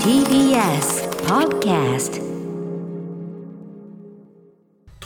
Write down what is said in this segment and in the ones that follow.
TBS Podcast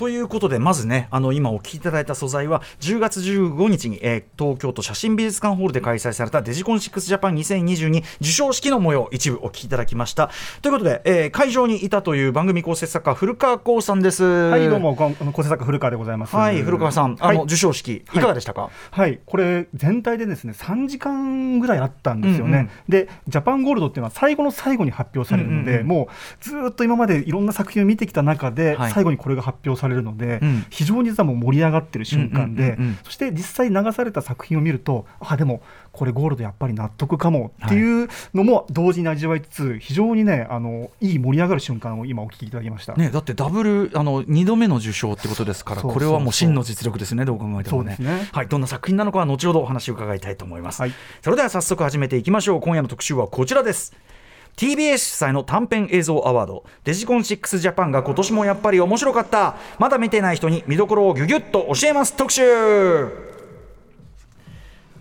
ということで、まずね、あの今お聞きいただいた素材は、10月15日に、えー東京都写真美術館ホールで開催されたデジコン6ジャパン2022授賞式の模様、一部お聞きいただきました。ということで、えー会場にいたという番組構成作家、古川光さんです。ははい、どうも、構成作家古川でございます。はい、古川さん、あの、はい、授賞式、いかがでしたか、はい、これ全体でですね、3時間ぐらいあったんですよね。うんうんで、ジャパンゴールドっていうのは最後の最後に発表されるので、うんうんうんもうずーっと今までいろんな作品を見てきた中で、はい最後にこれが発表されるので、うん非常に実はもう盛り上がってる瞬間で、そして実際流された作品を見ると、あでもこれゴールドやっぱり納得かもっていうのも同時に味わいつつ、非常にね、あのいい盛り上がる瞬間を今お聞きいただきました。ね、だってダブルあの2度目の受賞ってことですから、これはもう真の実力ですね、どう考えてもね。ねはい、どんな作品なのかは後ほどお話を伺いたいと思います。はいそれでは早速始めていきましょう。今夜の特集はこちらです。TBS 主催の短編映像アワード。デジコン6ジャパンが今年もやっぱり面白かった。まだ見てない人に見どころをギュギュッと教えます。特集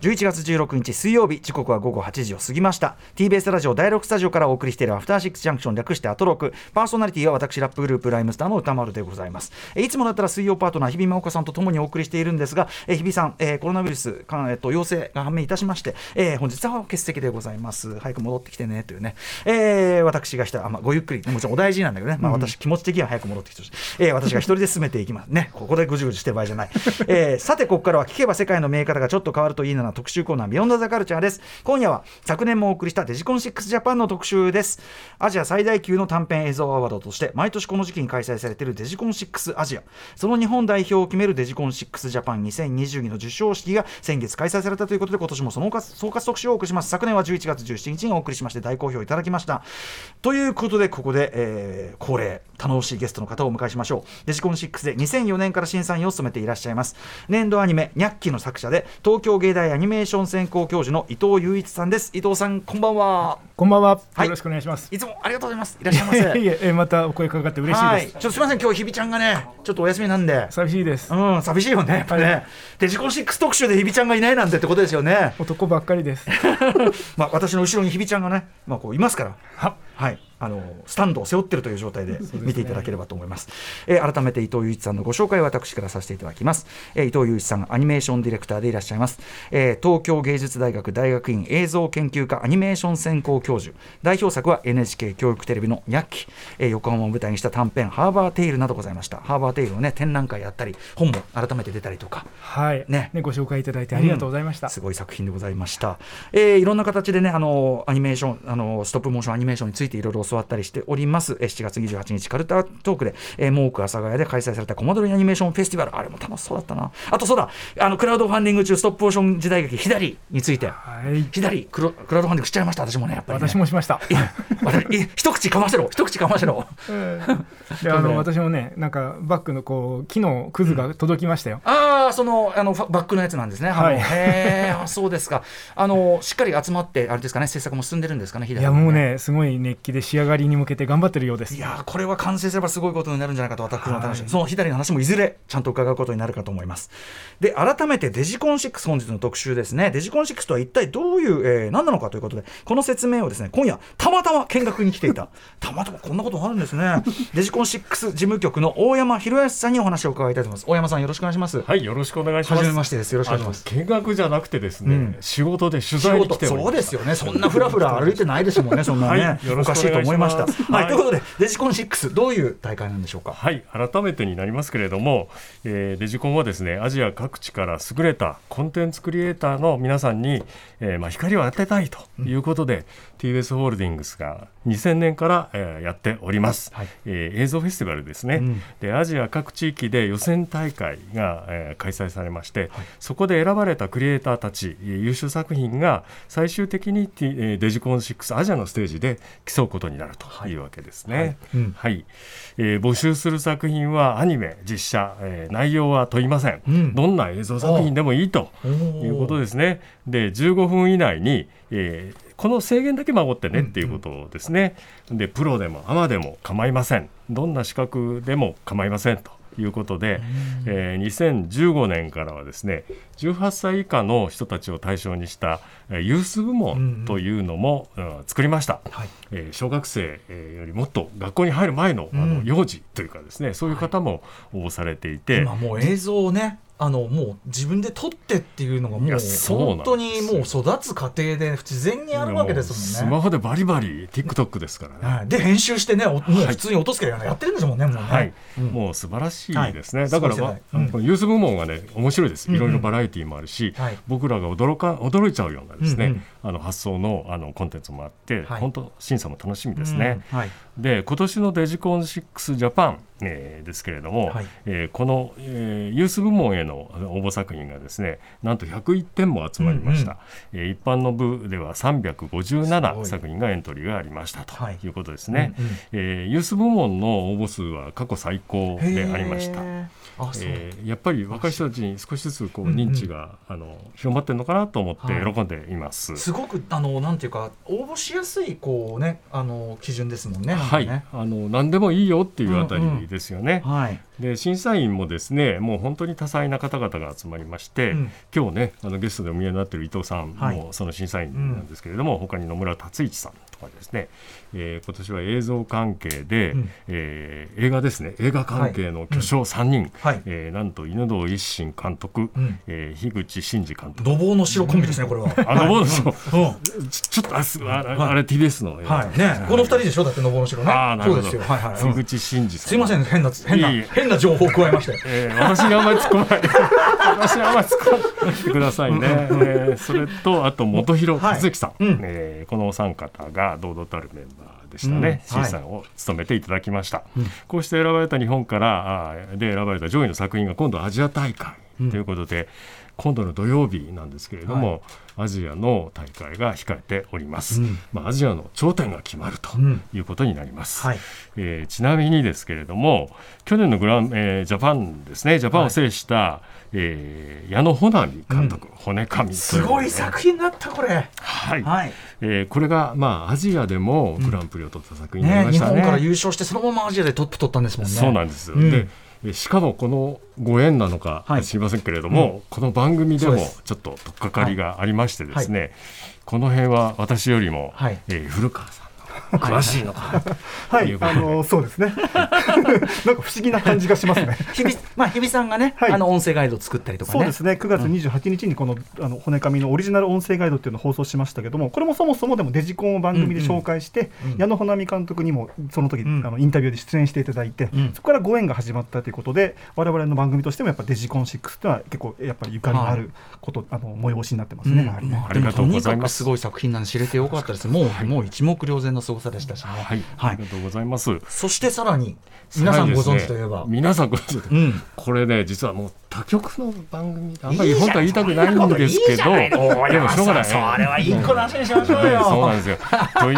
11月16日水曜日時刻は午後8時を過ぎました。TBS ラジオ第6スタジオからお送りしているアフターシックスジャンクション略してアトロク。パーソナリティは私ラップグループライムスターの歌丸でございます。えいつもだったら水曜パートナー日比真岡さんとともにお送りしているんですがえ日比さん、えーコロナウイルスか、えっと陽性が判明いたしまして、えー本日は欠席でございます。早く戻ってきてねというね、えー私がしたあ、まあ、ごゆっくり。もちろんお大事なんだけどね、まあ、私気持ち的には早く戻ってきてほしい、えー私が一人で進めていきます。ねここでぐじぐじしてる場合じゃない、えーさてここからは聞けば世界の見え方がちょっと変わるといいなな特集コーナービヨンドザカルチャーです。今夜は昨年もお送りしたデジコン6ジャパンの特集です。アジア最大級の短編映像アワードとして毎年この時期に開催されているデジコン6アジア。その日本代表を決めるデジコン6ジャパン2022の授賞式が先月開催されたということで今年もその総括特集をお送りします。昨年は11月17日にお送りしまして大好評いただきました。ということでここで、えー恒例。楽しいゲストの方をお迎えしましょう。デジコン6で2004年から審査員を務めていらっしゃいます。年度アニメ「ニャッキ」の作者で東京芸大アニメーション専攻教授の伊藤雄一さんです。伊藤さんこんばんは。こんばんは、はい。よろしくお願いします。いつもありがとうございます。いらっしゃいませ。いええまたお声かかって嬉しいはい。です。ちょっとすみません今日日比ちゃんがねちょっとお休みなんで。寂しいです。うん寂しいよねやっぱね、はい。デジコン6特集で日比ちゃんがいないなんてってことですよね。男ばっかりです。まあ私の後ろに日比ちゃんがね、まあ、こういますから。は、はい、あのスタンドを背負ってるという状態で見ていただければと思います。えー改めて伊藤雄一さんのご紹介を私からさせていただきます。えー伊藤雄一さん、アニメーションディレクターでいらっしゃいます。えー東京芸術大学大学院映像研究科アニメーション専攻教授。代表作は NHK 教育テレビのニャッキ、えー横浜を舞台にした短編ハーバーテイルなどございました。ハーバーテイルのね展覧会やったり、本も改めて出たりとか。はい、ねねご紹介いただいてありがとうございました。すごい作品でございました。えーいろんな形でね、あのアニメーション、あのストップモーションアニメーションについていろいろ教わったりしております。えー7月28日、カルタトークで、えー、モーク阿佐ヶ谷で開催されたコマ撮りアニメーションフェスティバル、あれも楽しそうだったな。あとそうだ、あのクラウドファンディング中、ストップモーション時代劇、左について、はい、左クロ、クラウドファンディングしちゃいました、私もね、やっぱり、ね。私もしました。一口かませろ、一口かませろ。で、あの私もね、なんかバッグのこう木のくずが届きましたよ。ああ、そのあのバックのやつなんですね。はいへえ、あそうですか。あのしっかり集まってあれですかね、制作も進んでるんですかね。い左やもうね、すごい熱気で仕上がりに向けて頑張ってるようです。いやーこれは完成すればすごいことになるんじゃないかと私も楽しみ、はいその左の話もいずれちゃんと伺うことになるかと思います。で改めてデジコン6本日の特集ですね。デジコン6とは一体どういう、えー何なのかということでこの説明をですね今夜たまたま見学に来ていた。たまたまこんなことあるんですね。デジコン6事務局の大山博康さんにお話を伺いたいと思います。大山さんよろしくお願いします。はい、よろしくお願いします。初めましてです。よろしくお願いします。見学じゃなくてですね、うん。仕事で取仕材に来事て。そうですよね、そんなふらふら歩いてないですもんね、そんなね、はいよろしくおかしいと思いました。はい、はいということで、デジコン6、どういう大会なんでしょうか？はい、改めてになりますけれども、えーデジコンはですね、アジア各地から優れたコンテンツクリエイターの皆さんに、えーまあ、光を当てたいということで、TBS ホールディングスが2000年から、えーやっております、はい。えー映像フェスティバルですね、うん。でアジア各地域で予選大会が、えー開催されまして、そこで選ばれたクリエイターたちえー優秀作品が最終的に、T えーデジコン6アジアのステージで競うことになるとい。うわけですね。はい。うん。はい、えー募集する作品はアニメ、実写、えー内容は問いません,、うん。どんな映像作品でもいいということですね。で、15分以内に、えーこの制限だけ守ってねっていうことですね。で、プロでもアマでも構いません。どんな資格でも構いません。ということで、えー2015年からはですね18歳以下の人たちを対象にしたえーユース部門というのも、うん作りました、はい。えー小学生えーよりもっと学校に入る前のあの幼児というかですねそういう方も応募されていて、今もう映像をねあのもう自分で撮ってっていうのがもいう本当にもう育つ過程で自然にやるわけですスもんね。マホでバリバリ TikTok ですからね。はい、で編集してねおもう普通に落とすけどやってるんですもんねもうね。はい、うん。もう素晴らしいですね、はい。だから、ま世代。うん。このユース部門がね面白いです、いろいろバラエティーもあるし、はい。僕らが驚か驚いちゃうようなですね、あの発想のあのコンテンツもあって、はい。本当審査も楽しみですね。うんはい。で今年のデジコン6ジャパン、えーですけれども、はい。えーこの、えーユース部門への応募作品がですねなんと101点も集まりました、えー一般の部ではすご357い。作品がエントリーがありましたとはい。いうことですね、うんうん。えーユース部門の応募数は過去最高でありました。あえーやっぱり若い人たちに少しずつこううんうん。認知が、あの広まってるのかなと思ってはい。喜んでいます。すごくあのなんていうか応募しやすいこうねあの基準ですもんね。はい、ねあの何でもいいよっていうあたうんうんりですよね。はい。で審査員もですねもう本当に多彩な方々が集まりまして、うん今日ねあのゲストでお見えになっている伊藤さんはいもその審査員なんですけれども、他に野村達一さんとかですね、えー今年は映像関係で、うん。えー映画ですね。映画関係の巨匠3人、はい。えーなんと犬堂一心監督、うん。えー樋口真嗣監督。土房の白コンビですねこれは。あのもうそううん。ちちょっとあすああれ TBS のはい。ね。この二人でしょ？だってのぼの白ね。あーなるほど。そうですよ。はいはい。樋口真嗣さん。すいません。変な変な変な情報を加えまして。えー私にあんまり突っ込まない私にあんまり突っ込まないでくださいね、えーそれとあと本広和之さん、はいうん。えーこのお三方が堂々たるメンバーでしたね、うん。はい。審査を務めていただきました、こうして選ばれた日本からあーで選ばれた上位の作品が今度アジア大会ということで、今度の土曜日なんですけれども、アジアの大会が控えております、うん。まあ、アジアの頂点が決まるとうん。いうことになります、はい。えーちなみにですけれども去年のグラン、えージャパンですね。ジャパンを制した、えー矢野穂波監督、骨神とうすごい作品だったこれ。はい、はい。えーこれが、まあ、アジアでもグランプリを取った作品になりね日ましたね。本から優勝してそのままアジアでトップ取ったんですもんね。そうなんですよ、うん。でえしかもこのご縁なのかはい。知りませんけれども、この番組でもちょっと取っかかりがありましてですね、この辺は私よりも、はい。えー古川さんの詳しいのか。はい。あのそうですね。なんか不思議な感じがしますね。日比まあ日比さんがね、はい。あの音声ガイドを作ったりとかね。そうですね。9月28日にこの,、あの骨紙のオリジナル音声ガイドっていうのを放送しましたけどもこれもそもそもでもデジコンを番組で紹介して、うん。うん。矢野穂波監督にもその時、うん。あのインタビューで出演していただいて、うん。そこからご縁が始まったということで我々の番組としてもやっぱデジコン6っていうのは結構やっぱりゆかりのあること、あの催しになってますね。ありがとうございます。すごい作品なんで知れてよかったです。もう、もう一目瞭然の凄さでしたしね。はい、はい。ありがとうございます。そしてさらに皆さんご存知といえば、皆さんご存知とうん、これね実はもう他局の番組あんまり本当は言いたくないんですけどでもしょうがない。それはいい子なしにしましょうよ。ねそうなんですよ。とい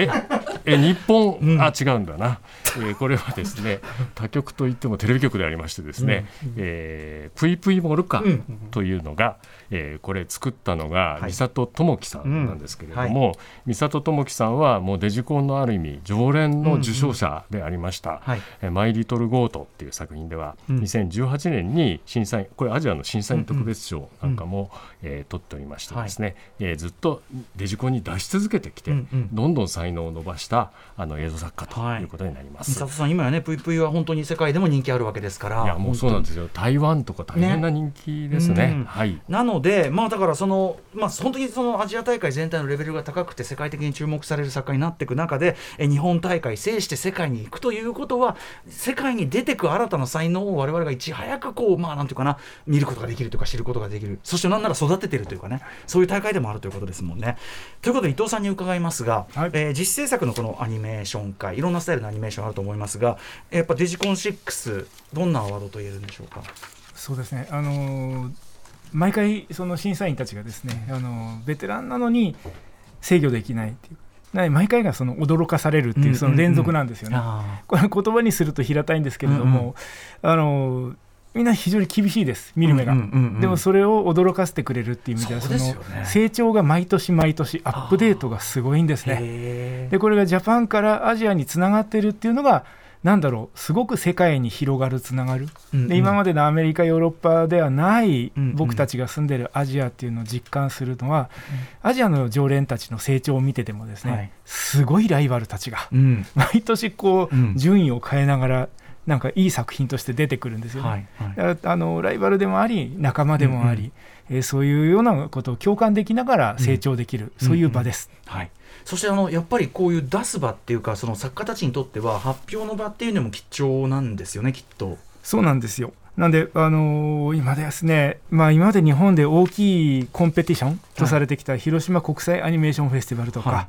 え？ええ日本、うん。あ違うんだな、えーこれはですね他局といってもテレビ局でありましてですね、えーぷいぷいモルカうん。というのが、えーこれ作ったのがはい。美里智樹さんなんですけれども、美里智樹さんはもうデジコンのある意味常連の受賞者でありました。はい。えーマイ・リトル・ゴートっていう作品では、うん。2018年に審査員これアジアの審査員特別賞なんかも、えー取っておりましてですね、えーずっとデジコンに出し続けてきて、うんうん。どんどん才能を伸ばしたあの映像作家とはい。いうことになります。美里さん今やねぷいぷいは本当に世界でも人気あるわけですから。いやもうそうなんですよ。台湾とか大変な人気ですね。うんはい。なので、まあ、だからその、まあ、本当にそのアジア大会全体のレベルが高くて世界的に注目される作家になっていく中でえ日本大会制して世界に行くということは世界に出てく新たな才能を我々がいち早くこう、まあ、なんていうかな見ることができるとか知ることができる。そしてなんなら育ててるというかね。そういう大会でもあるということですもんね。ということで伊藤さんに伺いますが、はい。えー実制作のこのアニメーション会いろんなスタイルのアニメーションあると思いますがやっぱデジコン6どんなワードと言えるんでしょうか？そうですね、あのー毎回その審査員たちがですね、あのーベテランなのに制御できないっていう。毎回がその驚かされるっていうその連続なんですよね。あこれ言葉にすると平たいんですけれども、あのーみんな非常に厳しいです見る目が。うんうんうんうんでもそれを驚かせてくれるっていう意味ではそね。の成長が毎年毎年アップデートがすごいんですね。でこれがジャパンからアジアにつながってるっていうのがなんだろうすごく世界に広がるつながる、うんうん。で今までのアメリカヨーロッパではないうんうん。僕たちが住んでるアジアっていうのを実感するのは、アジアの常連たちの成長を見ててもですね、はいすごいライバルたちがうん。毎年こう、うん順位を変えながらなんかいい作品として出てくるんですよね。はいはいあのライバルでもあり仲間でもあり、えーそういうようなことを共感できながら成長できる、そういう場です。はい、そしてあのやっぱりこういう出す場っていうかその作家たちにとっては発表の場っていうのも貴重なんですよねきっと。そうなんですよ。なんで、あのー今ですね、まあ、今まで日本で大きいコンペティションとされてきた広島国際アニメーションフェスティバルとか、はい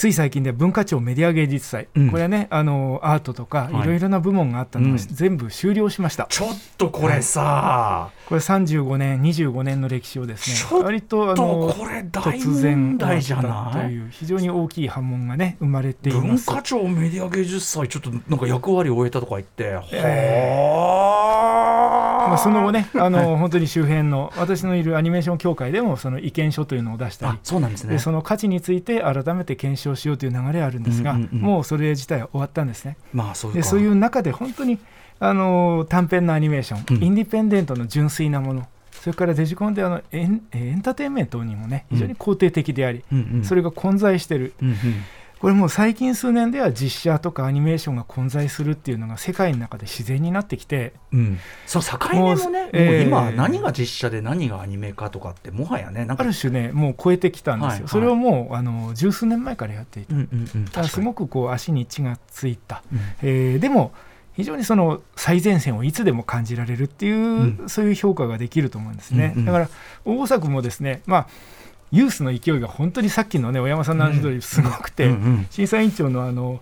つい最近では文化庁メディア芸術祭、うん。これはね、あのーアートとかはい。いろいろな部門があったのが、うん。全部終了しました。ちょっとこれさ、これ35年、25年の歴史をですね、割とあとのこれ大突然問題じゃ終わったとない？いう非常に大きい波紋がね生まれていま文す。化庁メディア芸術祭ちょっとなんか役割を終えたとか言って、はまあ、その後ね、あの本当に周辺の私のいるアニメーション協会でもその意見書というのを出したりあ、そうなんですね。でその価値について改めて検証しようという流れはあるんですが、うんうんうんもうそれ自体は終わったんですね。まあそうか。でそういう中で本当にあの短編のアニメーション、うん。インディペンデントの純粋なもの。それからデジコンであのエンえーエンターテインメントにもね非常に肯定的であり、うんうん。それが混在してる。うんうん。これもう最近数年では実写とかアニメーションが混在するっていうのが世界の中で自然になってきてうん、その境目もね、もうえー今、何が実写で何がアニメ化とかって、もはやね、なんか、ある種ねもう超えてきたんですよ、はいはい。それをもうあの十数年前からやっていた、うんうんうん、すごくこう足に血がついた、うん。えーでも非常にその最前線をいつでも感じられるっていう、うそういう評価ができると思うんですね、うんうん。だから大作もですねまあユースの勢いが本当にさっきのね小山さんの話通りすごくて、うんうん審査委員長のあの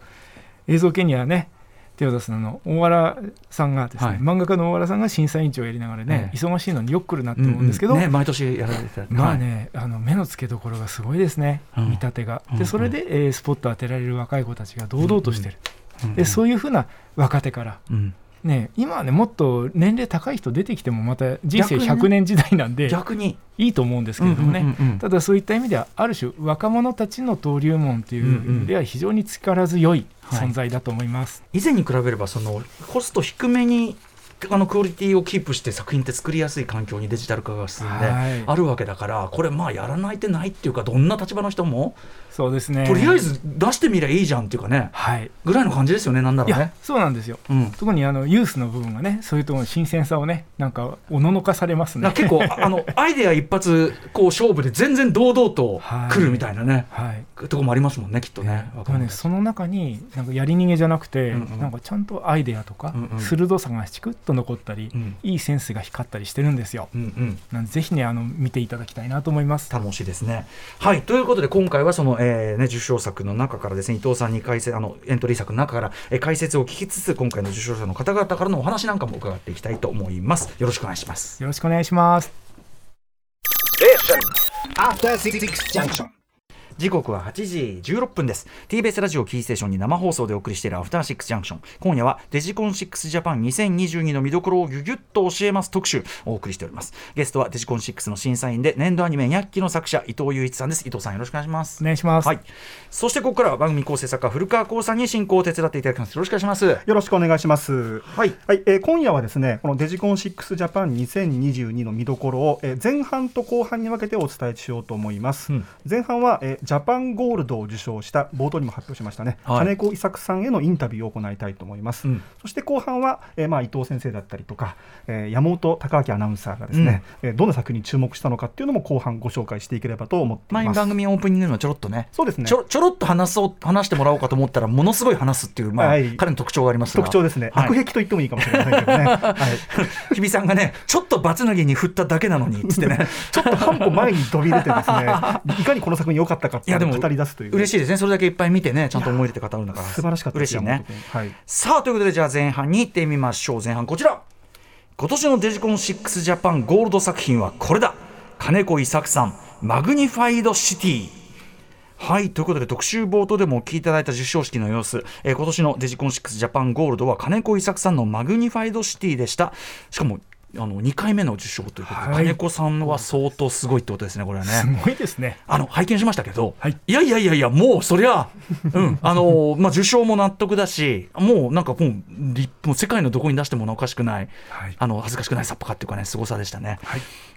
映像系にはね手を出すの大原さんがですね、はい。漫画家の大原さんが審査委員長をやりながらね、ええ。忙しいのによく来るなって思うんですけど、ね、毎年やられてた。まあね、あの目の付けどころがすごいですね、うん。見立てが。うんで、それで、えースポット当てられる若い子たちが堂々としてる、うんうんでそういうふうな若手から、うん。ね、今はね、もっと年齢高い人出てきても、また人生逆にね。100年時代なんで、逆に、いいと思うんですけれどもね、うんうんうんただそういった意味では、ある種、若者たちの登竜門という意味では、非常に力強い存在だと思います。以前に比べればそのコスト低めにあのクオリティをキープして作品って作りやすい環境にデジタル化が進んではい。あるわけだからこれまあやらない手ないっていうかどんな立場の人もそうですね。とりあえず出してみりゃいいじゃんっていうかね。はい、ぐらいの感じですよねなんだろいうやね。そうなんですよ。うん。特にあのユースの部分がね、そういうところの新鮮さをね、なんかおののかされますね。結構 あのアイデア一発こう勝負で全然堂々とはい。来るみたいなね、はい。とこもありますもんねきっとね。ね若者たち。でもねその中になんかやり逃げじゃなくて、うんうん。なんかちゃんとアイデアとか、うんうん。鋭さがチクッと残ったり、うん。いいセンスが光ったりしてるんですよ。うんうん。なんでぜひねあの見ていただきたいなと思います。楽しいですね。はいということで今回はその、えーね、受賞作の中からですね伊藤さんに解説あのエントリー作の中から、えー解説を聞きつつ今回の受賞者の方々からのお話なんかも伺っていきたいと思います。よろしくお願いします。よろしくお願いします。After Six Junction. 時刻は8時16分です。TBS ラジオキーステーションに生放送でお送りしているアフターシックスジャンクション。今夜はデジコン6ジャパン2022の見どころをギュギュッと教えます。特集をお送りしております。ゲストはデジコン6の審査員で年度アニメニャッキの作者伊藤雄一さんです。伊藤さんよろしくお願いします。お願いします。はい。そしてここからは番組構成作家古川光さんに進行を手伝っていただきます。よろしくお願いします。よろしくお願いします。はい。はい、えー今夜はですね、このデジコン6ジャパン2022の見どころを、えー前半と後半に分けてお伝えしようと思います。うん。前半は、えージャパンゴールドを受賞した冒頭にも発表しましたね、はい。金子伊作さんへのインタビューを行いたいと思います。うん。そして後半は、えーまあ伊藤先生だったりとか、えー山本隆明アナウンサーがですね、えーどんな作品に注目したのかっていうのも後半ご紹介していければと思っています。番組オープニングでもちょろっとね。そうですね。ちょちょろっと話そう話してもらおうかと思ったらものすごい話すっていう、まあはい。彼の特徴がありますが。特徴ですね、はい。悪癖と言ってもいいかもしれませんけどね。はい。日比さんがね、ちょっとバツナギに振っただけなのにっつってね、ちょっと半歩前に飛び出てですね、いかにこの作品良かったかいうのを語り出すという。嬉しいですね、それだけいっぱい見てね、ちゃんと思い入れて語るんだから、素晴らしかったです嬉しいね。はい。さあということで、じゃあ前半に行ってみましょう。前半こちら。今年のデジコン6ジャパンゴールド作品はこれだ。金子伊作さん、マグニファイドシティ。はいということで特集冒頭でもお聞きいただいた授賞式の様子、えー今年のデジコン6ジャパンゴールドは金子伊作さんのマグニファイドシティでしたしかもあの2回目の受賞ということで、はい。金子さんは相当すごいってことですねこれはね。すごいですね。あの拝見しましたけど、はい。いやいやいやいや、もうそりゃ、うん、あのまあ、受賞も納得だし、もうなんかもう、立もう世界のどこに出してもおかしくない、はい。あの恥ずかしくない作家っていうかね、凄さでしたね。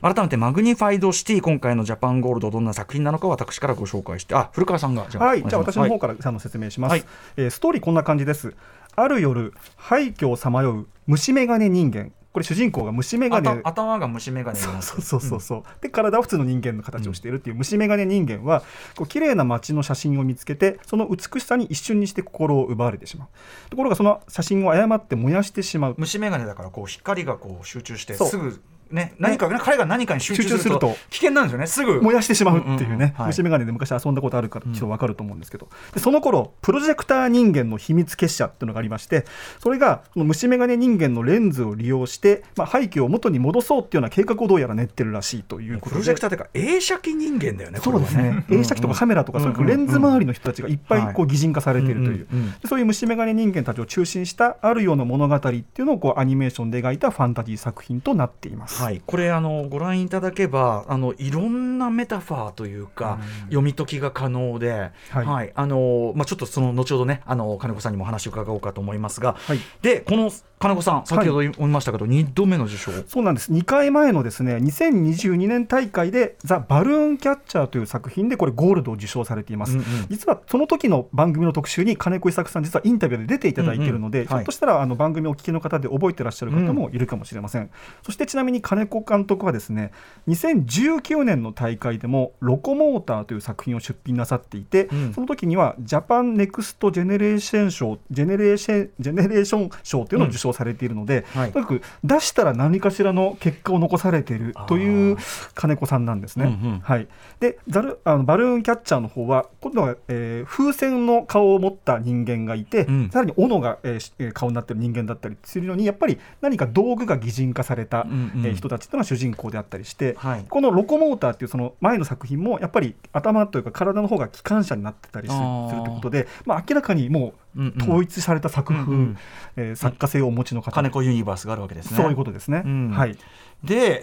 改めて、マグニファイドシティ、今回のジャパンゴールド、どんな作品なのか、私からご紹介して、あ古川さんが、じゃあ、はい、じゃ私の方からあの説明します、はい。えーストーリーこんな感じです。ある夜廃墟をさまよう虫眼鏡人間これ主人公が虫眼鏡。頭頭が虫眼鏡そうそうそうそう、で体は普通の人間の形をしているっていう虫眼鏡人間はこう綺麗な街の写真を見つけてその美しさに一瞬にして心を奪われてしまう。ところがその写真を誤って燃やしてしまう。虫眼鏡だからこう光がこう集中してすぐね何か彼が何かに集中すると危険なんですよね。すぐ。燃やしてしまうっていうね、うんうん。虫眼鏡で昔遊んだことあるからちょっと分かると思うんですけど、でその頃プロジェクター人間の秘密結社っていうのがありましてそれがその虫眼鏡人間のレンズを利用して、まあ、廃墟を元に戻そうっていうような計画をどうやら練ってるらしいということで。プロジェクターというか映写機人間だよねそうですね、映写機とかカメラとか、そういうレンズ周りの人たちがいっぱいこう擬人化されているという、そういう虫眼鏡人間たちを中心したあるような物語っていうのをこうアニメーションで描いたファンタジー作品となっています。はい、これあのご覧いただけばあのいろんなメタファーというか、読み解きが可能で、ははい。いあのまあ、ちょっとその後ほどねあの金子さんにもお話を伺おうかと思いますが、はい。でこの金子さん先ほど言いましたけど、二2度目の受賞。そうなんです。2回前のですね2022年大会で「ザ・バルーンキャッチャー」という作品でこれゴールドを受賞されています、うんうん。実はその時の番組の特集に金子伊作さん実はインタビューで出ていただいているので、うん。うんはい。ひょっとしたらあの番組をお聞きの方で覚えてらっしゃる方もいるかもしれません、そしてちなみに金子監督はですね2019年の大会でも「ロコモーター」という作品を出品なさっていて、うん。その時にはジャパンネクストジェネレーション賞ジェネレーションジェネレーション賞というのを受賞されているので、はい。とにかく出したら何かしらの結果を残されているという金子さんなんですね。うんうん。はい、でザルあのバルーンキャッチャーの方は今度は、えー風船の顔を持った人間がいて、うん。さらに斧が、えー顔になっている人間だったりするのにやっぱり何か道具が擬人化された、うんうん。えー人たちというのが主人公であったりして、はい。この「ロコモーター」っていうその前の作品もやっぱり頭というか体の方が機関車になってたりするあーするということで、まあ、明らかにもう統一された作風、うんうんえー作家性をお持ちの方。金子ユニバースがあるわけですね。そういうことですね。うん。はい。で、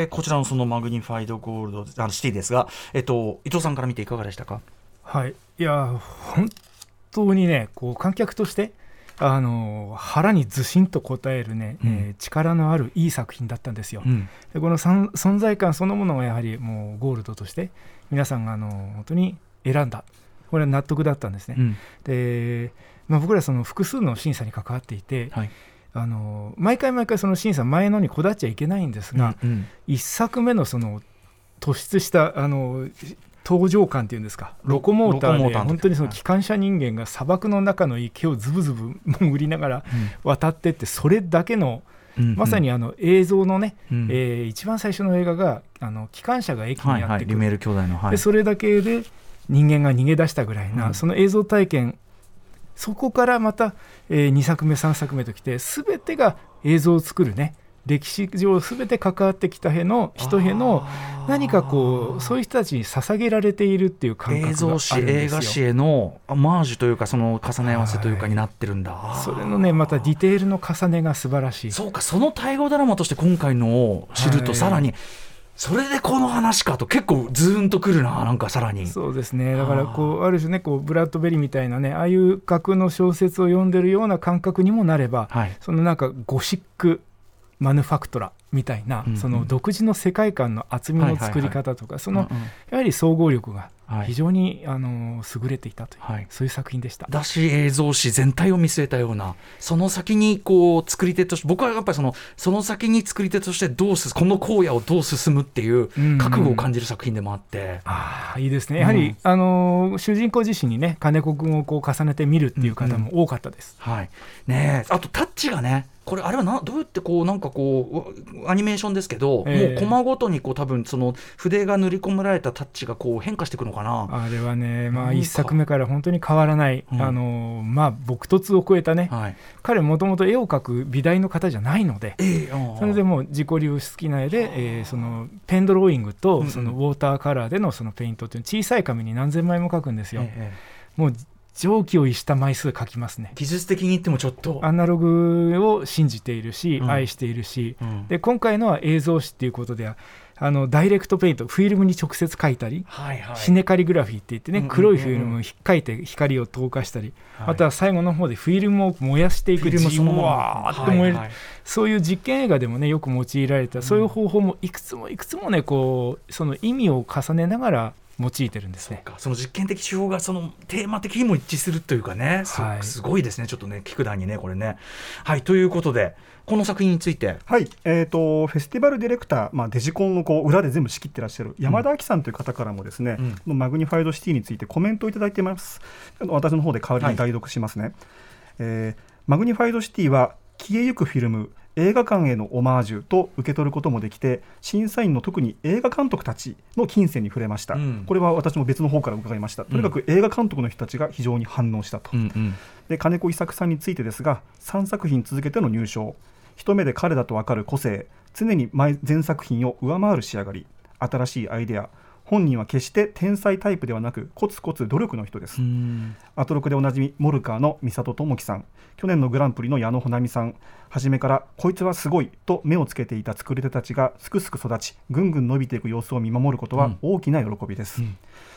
えーこちらのそのマグニファイドゴールドあのシティですが、えっと、伊藤さんから見ていかがでしたか？はい、いや本当にねこう観客としてあの腹にずしんと応えるね、うん。えー力のあるいい作品だったんですよ。うん。でこの存在感そのものがやはりもうゴールドとして皆さんがあの本当に選んだ。これは納得だったんですね。うん。で、まあ、僕らその複数の審査に関わっていて、はい。あの毎回毎回その審査前のにこだわっちゃいけないんですが、うん。一作目のその突出したあの登場感っていうんですかロコモーターで本当にその機関車人間が砂漠の中の池をズブズブ潜りながら渡ってってそれだけのうんまさにあの映像のね、うん。えー一番最初の映画があの機関車が駅にやってくる、リメール兄弟の、はい。でそれだけで人間が逃げ出したぐらいな、うん。その映像体験。そこからまた、え2作目3作目ときて全てが映像を作るね歴史上全て関わってきたへの人への何かこうそういう人たちに捧げられているっていう感覚があ映像るんですよ。史映画史へのオマージュというかその重ね合わせというかになってるんだ、それのねまたディテールの重ねが素晴らしい。そうかその大河ドラマとして今回のを知るはい。とさらに、それでこの話かと結構ズーンとくるななんかさらに。そうですね。だからこうある種ねこうブラッドベリーみたいなねああいう格の小説を読んでるような感覚にもなれば、はい。そのなんかゴシックマヌファクトラみたいな、うんうん。その独自の世界観の厚みの作り方とか、そのうんうん。やはり総合力がはい。非常に、あの優れていたという、はい。そういう作品でした。だし映像史全体を見据えたようなその先にこう作り手として僕はやっぱりそのその先に作り手としてどうすこの荒野をどう進むっていううんうん。覚悟を感じる作品でもあって、ああいいですね。やはり、あの主人公自身にね金子君をこう重ねて見るっていう方も多かったです。はい。ねえあとタッチがねこれあれはなどうやってこうなんかこうアニメーションですけど、ええ。もうコマごとにこう多分その筆が塗り込められたタッチがこう変化していくのかな。あれはね、まあ、なんか。一作目から本当に変わらない、うん。あのまあ、僕突を超えたね、はい、彼もともと絵を描く美大の方じゃないので、ええああ。それでもう自己流好きな絵で、えーそのペンドローイングとんそのウォーターカラーでのそのペイントっていう小さい紙に何千枚も描くんですよ。ええ。もう常軌を逸した枚数書きますね。技術的に言ってもちょっと。アナログを信じているし、うん。愛しているし、うん。で今回のは映像紙っていうことであのダイレクトペイントフィルムに直接書いたり、はいはい。シネカリグラフィーって言ってね、うんうんうんうん。黒いフィルムを引っかいて光を透過したり、はい。あとは最後の方でフィルムを燃やしていくフィルムそのままわーっと燃える、はい。はいそういう実験映画でもねよく用いられた、そういう方法もいくつもいくつもねこうその意味を重ねながら用いてるんですね。か。その実験的手法がそのテーマ的にも一致するというかね。す,、はい。すごいですね。ちょっとね聞く段にねこれね。はい。ということでこの作品について。はい、えー、とフェスティバルディレクター、まあ、デジコンのこう裏で全部仕切ってらっしゃる山田亜紀さんという方からもですね、うん。マグニファイドシティについてコメントをいただいてます。あの私の方で代わりに代読しますね、えーマグニファイドシティは消えゆくフィルム映画館へのオマージュと受け取ることもできて審査員の特に映画監督たちの琴線に触れました、うん。これは私も別の方から伺いました。とにかく映画監督の人たちが非常に反応したと、うんうん。で金子伊作さんについてですが3作品続けての入賞。一目で彼だと分かる個性。常に前前作品を上回る仕上がり。新しいアイデア本人は決して天才タイプではなくコツコツ努力の人です、うん。アトロクでおなじみモルカーの美里智樹さん。去年のグランプリの矢野穂波さん。初めからこいつはすごいと目をつけていた作り手たちがすくすく育ちぐんぐん伸びていく様子を見守ることは大きな喜びです、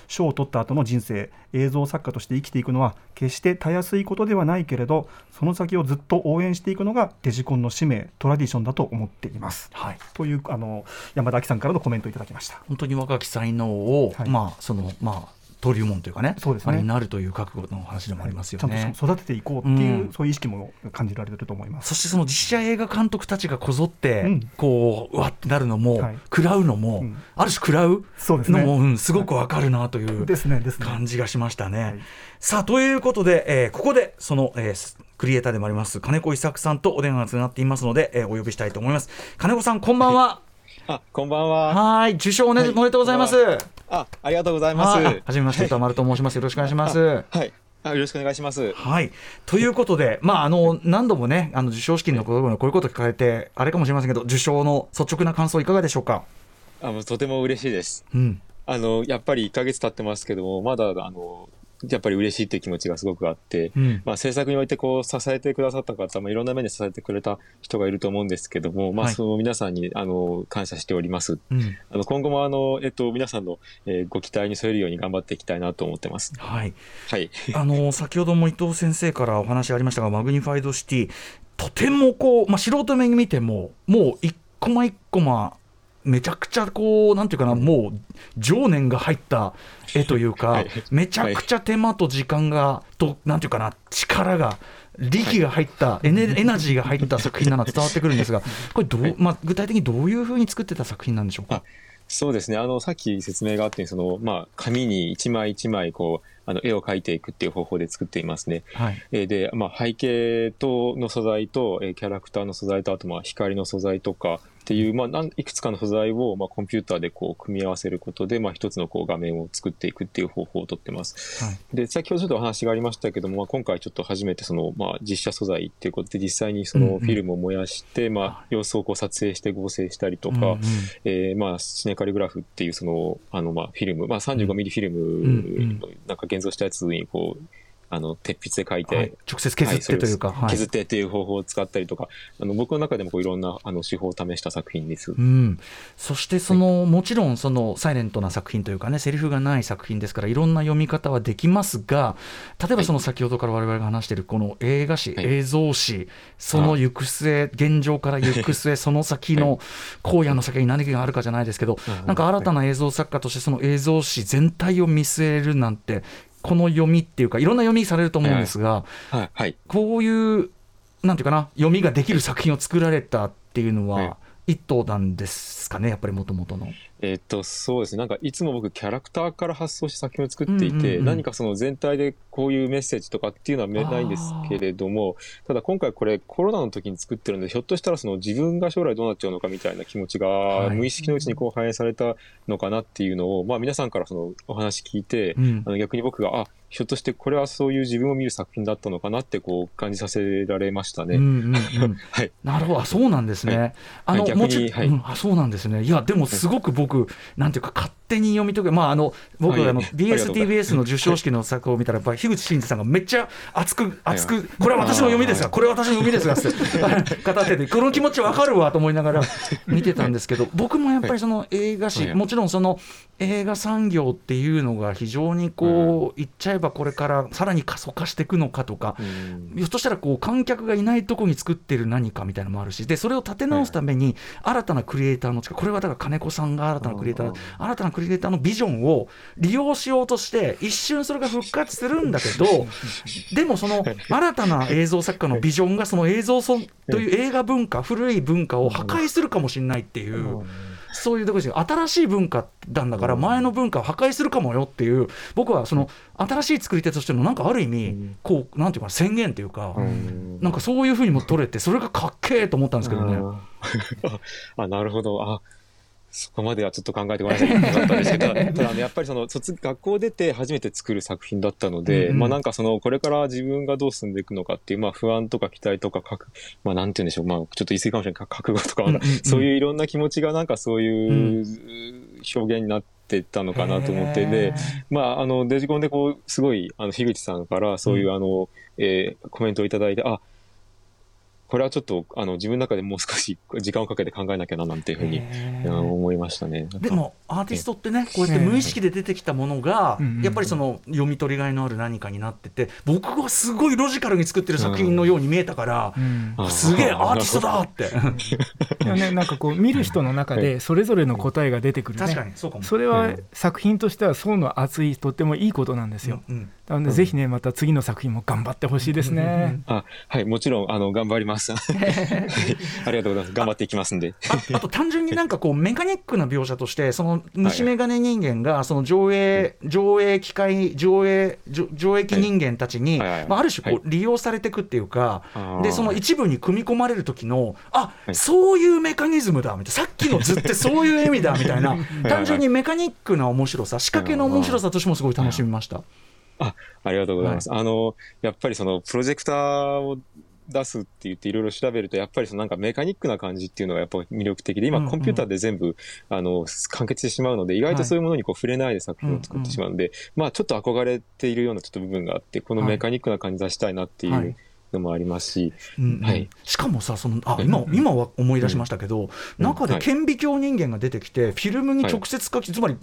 賞を取った後の人生映像作家として生きていくのは決してたやすいことではないけれどその先をずっと応援していくのがデジコンの使命トラディションだと思っています。はい。というあの山田亜紀さんからのコメントをいただきました。本当に若き才能を、はい。まあそのまあ登竜門というかねそうですね。になるという覚悟の話でもありますよちゃんね。と育てていこうっていう、うん。そういう意識も感じられると思います。そしてその実写映画監督たちがこぞって、うん。こううわってなるのも、はい。食らうのも、うん。ある種食らうそうですね。のも、うん、すごくわかるなという感じがしましたね。はい。さあということで、えーここでその、えークリエイターでもあります金子伊作さんとお電話がつながっていますので、えーお呼びしたいと思います。金子さんこんばんは。あ、こんばんは。はい受賞お,、めでとうございます。あ、ありがとうございます。はじめまして歌丸と申します。よろしくお願いします。はい。あよろしくお願いします。はい、ということで、まあ、あの何度もね、あの授賞式のことでこういうこと聞かれて、あれかもしれませんけど、受賞の率直な感想、いかがでしょうか？あのとても嬉しいです。うん、あのやっぱり1ヶ月経ってますけども、まだあのやっぱり嬉しいっていう気持ちがすごくあって、うんまあ制作においてこう支えてくださった方もいろんな面で支えてくれた人がいると思うんですけども、まあはいその皆さんにあの感謝しております。うんあの今後もあのえっと皆さんの、えーご期待に添えるように頑張っていきたいなと思ってます。はい、はい。あの 先ほども伊藤先生からお話ありましたが、マグニファイドシティ、とてもこう、まあ、素人目に見ても、もう一コマ一コマ、めちゃくちゃこう、なんていうかな、もう情念が入った絵というか、はいめちゃくちゃ手間と時間が、と、なんていうかな、力が、力が入った、エネエナジーが入った作品なのは伝わってくるんですが、これどう、まあ、具体的にどういうふうに作ってた作品なんでしょうか？そうですね。あの、さっき説明があったように、その、まあ、紙に一枚一枚、こう、あの、絵を描いていくっていう方法で作っていますね。はい。えーで、まあ、背景との素材と、えーキャラクターの素材と、あと、まあ、光の素材とかっていう、まあ、なんいくつかの素材を、まあ、コンピューターでこう、組み合わせることで、まあ、一つのこう、画面を作っていくっていう方法をとってます。はい。で、先ほどちょっとお話がありましたけども、まあ、今回ちょっと初めてその、まあ、実写素材っていうことで、実際にそうんうん。のフィルムを燃やして、まあ、様子をこう撮影して合成したりとか、うんうん。えーまあ、シネカリグラフっていうその、あの、まあ、フィルム、まあ、35ミリフィルうんうん。ムの、なんか現像したやつに、こう、あの、鉄筆で書いて、はい。直接削ってというか、はいは削ってっていう方法を使ったりとか、あの僕の中でもこういろんなあの手法を試した作品です。うん、そしてその、もちろんそのサイレントな作品というかねセリフがない作品ですからいろんな読み方はできますが例えばその先ほどから我々が話しているこの映画史、はい。映像史その行く末現状から行く末 その先の荒野の先に何があるかじゃないですけど、うんなんか新たな映像作家としてその映像史全体を見据えるなんてこの読みっていうかいろんな読みされると思うんですが、はい。はい。こういうなんていうかな読みができる作品を作られたっていうのは、はい一頭なんですかねやっぱりもともとの。えーっと、そうですね。なんかいつも僕キャラクターから発想して作品を作っていて、うんうんうん何かその全体でこういうメッセージとかっていうのはめないんですけれども、ただ今回これコロナの時に作ってるんで、ひょっとしたらその自分が将来どうなっちゃうのかみたいな気持ちがい無意識のうちにこう反映されたのかなっていうのを、まあ皆さんからそのお話聞いて、うんあの逆に僕が、あ、ひょっとしてこれはそういう自分を見る作品だったのかなってこう感じさせられましたね。うんうんうん。はい。なるほど。あそうなんですね。はい。あのもちはい。うんあそうなんですね。いやでもすごく僕なんていうか勝手に読み解く、まあ、あの僕あの BSTBS の授賞式の作を見たら、やっぱり樋口真嗣さんがめっちゃ熱く、熱く、これは私の読みですが、これは私の読みですがって 語ってて、この気持ちわかるわと思いながら見てたんですけど、僕もやっぱりその映画史、はい。もちろんその映画産業っていうのが非常にこう、言っちゃえばこれからさらに加速化していくのかとか、うん。ひょっとしたらこう観客がいないとこに作ってる何かみたいなのもあるしでそれを立て直すために新たなクリエイターの力これはだから金子さんが新たなクリエイター新たなクリエイターのビジョンを利用しようとして一瞬それが復活するんだけどでもその新たな映像作家のビジョンがその映像そという映画文化古い文化を破壊するかもしれないっていう。そういうところ新しい文化なんだから前の文化を破壊するかもよっていう僕はその新しい作り手としてのなんかある意味こうなんていうかな宣言というか、うん。なんかそういうふうにも取れてそれがかっけえと思ったんですけどね。ああなるほど。あそこまではちょっと考えてごめんなさいなかったんですけどただ ただあのやっぱりその卒学校出て初めて作る作品だったので、うんうん。まあなんかそのこれから自分がどう進んでいくのかっていうまあ不安とか期待とか覚まあなんて言うんでしょうまあちょっと言い過ぎかもしれない覚悟とか、うんうん。うんそういういろんな気持ちがなんかそういう表現になってったのかなと思ってで、まあ、あの、デジコンでこう、すごい、あの、樋口さんから、そういう、あの、えーコメントをいただいて、あ、これはちょっと、あの、自分の中でもう少し時間をかけて考えなきゃな、なんていうふうに、うん思いましたね。でもアーティストってねこうやって無意識で出てきたものがうん。うんやっぱりその読み取りがいのある何かになってて僕はすごいロジカルに作ってる作品のように見えたからうん。あすげえアーティストだって。いやね、なんかこう見る人の中でそれぞれの答えが出てくるね、確かにそうかも。それは作品としては層の厚いとってもいいことなんですよ、うんなのでぜひねまた次の作品も頑張ってほしいですね、あ、はい、もちろん、あの、頑張ります。はいありがとうございます。頑張っていきますんで。ああと単純になんかこうメカニックな描写としてその虫眼鏡人間がその上映上映機械上映上上映機人間たちにはい。はい。はいまあある種こはう利用されていくっていうかでその一部に組み込まれる時のあはい。そういうメカニズムだみたいなさっきの図ってそういう意味だみたいな い。単純にメカニックな面白さ仕掛けの面白さとしてもすごい楽しみました。ありがとうございます。あの、やっぱりその、プロジェクターを出すって言っていろいろ調べると、やっぱりそのなんかメカニックな感じっていうのがやっぱ魅力的で、今うんうん。コンピューターで全部、あの、完結してしまうので、意外とそういうものにこう触れないで作品を作ってしまうので、まあちょっと憧れているようなちょっと部分があって、このメカニックな感じ出したいなっていはい。うのもありますし、うんうん。はい。しかもさそのあ今今は思い出しましたけど、うん。中で顕微鏡人間が出てきて、フィルムに直接書き、つまり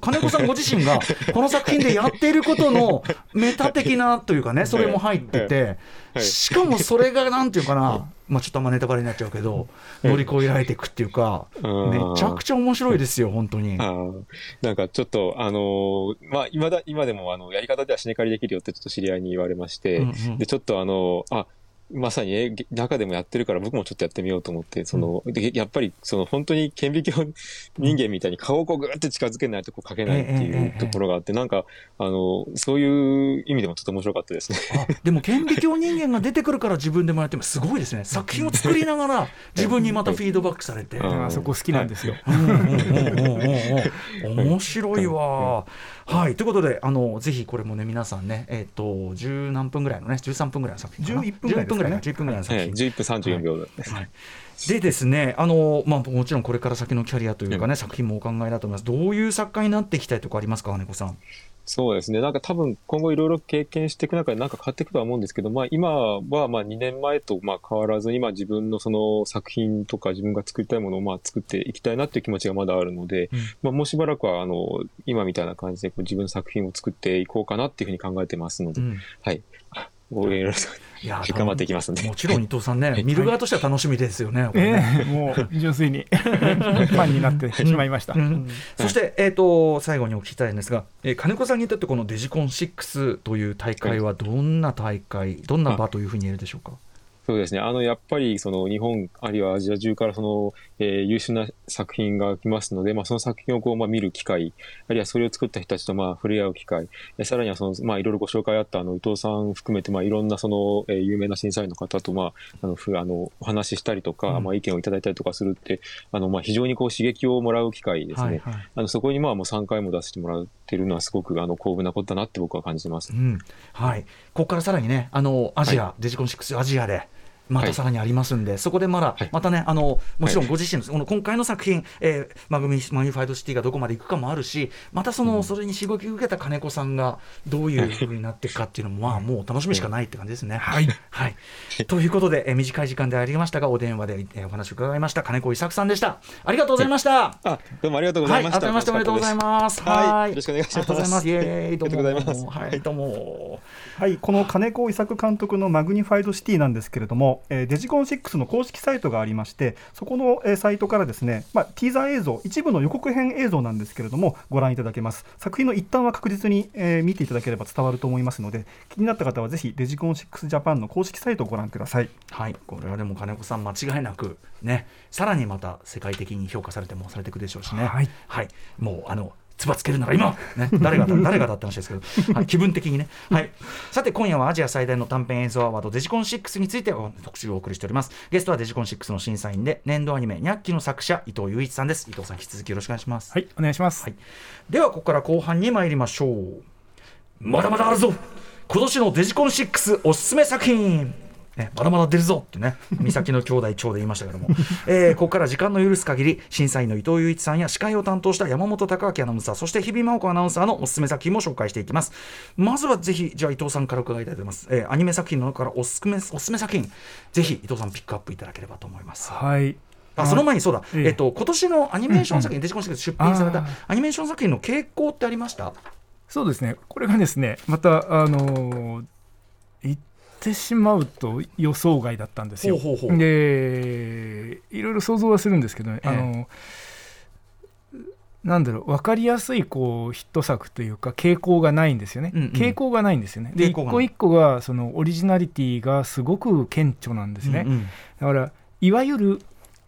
金子さんご自身がこの作品でやっていることのメタ的なというかね それも入ってて、はいしかもそれがなんていうかな、まあ、ちょっとあんまネタバレになっちゃうけど乗り越えられていくっていうかうん。めちゃくちゃ面白いですよ本当に。なんかちょっと、あのーまあ、今だ、今でも、あの、やり方では死ね借りできるよってちょっと知り合いに言われまして、うんうん。で、ちょっとあの、あ、まさにえ中でもやってるから僕もちょっとやってみようと思って、その、でやっぱり、その本当に顕微鏡人間みたいに顔をこうグーって近づけないとこう描けないっていうところがあって、なんか、あの、そういう意味でもちょっと面白かったですね。あでも顕微鏡人間が出てくるから自分でもやってもす。ごいですね。作品を作りながら 自分にまたフィードバックされて。うん。あそこ好きなんですよ、うん。うんうんうんうん面白いわ。はいということであのぜひこれもね皆さんねえっ、と十何分ぐらいのね13分ぐらいの作品かな？11分ぐらいですかね11分ぐらいの作はい、品。11分34秒です。はいでですねあの、まあ、もちろんこれから先のキャリアというかね、作品もお考えだと思いますどういう作家になっていきたいとかありますか金子さん？そうですね。なんか多分今後いろいろ経験していく中でなんか変わっていくとは思うんですけど、まあ今はまあ2年前とまあ変わらずに、まあ自分のその作品とか自分が作りたいものをまあ作っていきたいなっていう気持ちがまだあるので、うんまあもうしばらくはあの、今みたいな感じでこう自分の作品を作っていこうかなっていうふうに考えてますので、うんはい。ご応援よろしくいや頑張っていきますんで。もちろん伊藤さんね、見る側としては楽しみですよね。ねえ もう純粋に ファンになってしまいました、うんそして、えー、と最後にお聞きしたいんですが、えー金子さんにとってこのデジコン6という大会はどんな大会、どんな場というふうに言えるでしょうか？そうですね。あの、やっぱり、その、日本、あるいはアジア中から、その、えー優秀な作品が来ますので、まあ、その作品をこう、まあ、見る機会、あるいはそれを作った人たちと、まあ、触れ合う機会、えさらには、その、まあ、いろいろご紹介あった、あの、伊藤さん含めて、まあ、いろんな、その、えー有名な審査員の方と、まあ、あの、ふあの、お話ししたりとか、うん。まあ、意見をいただいたりとかするって、あの、まあ、非常にこう、刺激をもらう機会ですね。はいはい。あの、そこに、まあ、もう3回も出してもらってるのは、すごく、あの、幸運なことだなって僕は感じてます。う。ん。はい、ここからさらにね、あのアジア、デジコン6アジアで、まはい。たさらにありますんで、そこでまだ、はい。またねあのもちろんご自身の、この今回の作品、えーマグミマグニファイドシティがどこまでいくかもあるしまたその、それに刺激を受けた金子さんがどういうふうになっていくかっていうのも、まあもう楽しみしかないって感じですね。はい、はい、ということで、えー短い時間でありましたがお電話で、えーお話を伺いました。金子伊作さんでした。ありがとうございました。あ、どうもありがとうございました。はい、改めましておめでとうございます。はい。よろしくお願いします。ありがとうございます。イエーイ、どうも。はい、どうも。はい、この金子伊作監督のマグニファイドシティなんですけれども、えーデジコン6の公式サイトがありまして、そこの、えーサイトからですね、まあ、ティーザー映像、一部の予告編映像なんですけれども、ご覧いただけます。作品の一端は確実に、えー見ていただければ伝わると思いますので、気になった方はぜひデジコン6ジャパンの公式サイトをご覧ください。はい、これはでも金子さん間違いなくね、さらにまた世界的に評価されてもされていくでしょうしね。はいもうあの。つばつけるなら今、ね、誰がだ 誰がだって話ですけど、はい、気分的にね、はい、さて今夜はアジア最大の短編映像アワードデジコン6について特集をお送りしております。ゲストはデジコン6の審査員で年度アニメ「ニャッキ」の作者伊藤雄一さんです。伊藤さん引き続きよろしくお願いします。はいお願いします、はい。ではここから後半に参りましょう。まだまだあるぞ。今年のデジコン6おすすめ作品ね、まだまだ出るぞってね、三崎の兄弟長で言いましたけども、えーここから時間の許す限り、審査員の伊藤雄一さんや司会を担当した山本隆明アナウンサー、そして日比真央子アナウンサーのおすすめ作品も紹介していきます。まずはぜひ、じゃあ伊藤さんから伺いたいと思います。えーアニメ作品の中からおすすめおすすめ作品、ぜひ伊藤さんピックアップいただければと思います。はい。あその前にそうだ、えええっと今年のアニメーション作品、デジコンシックス出品されたアニメーション作品の傾向ってありました？そうですね。これがですねまたあのー言ってしまうと予想外だったんですよ。ほうほうほう。でいろいろ想像はするんですけどね、ええ。あのなんだろう分かりやすいこうヒット作というか傾向がないんですよね、うんうん。傾向がないんですよね。で一個一個がそのオリジナリティがすごく顕著なんですね、うんうん。だからいわゆる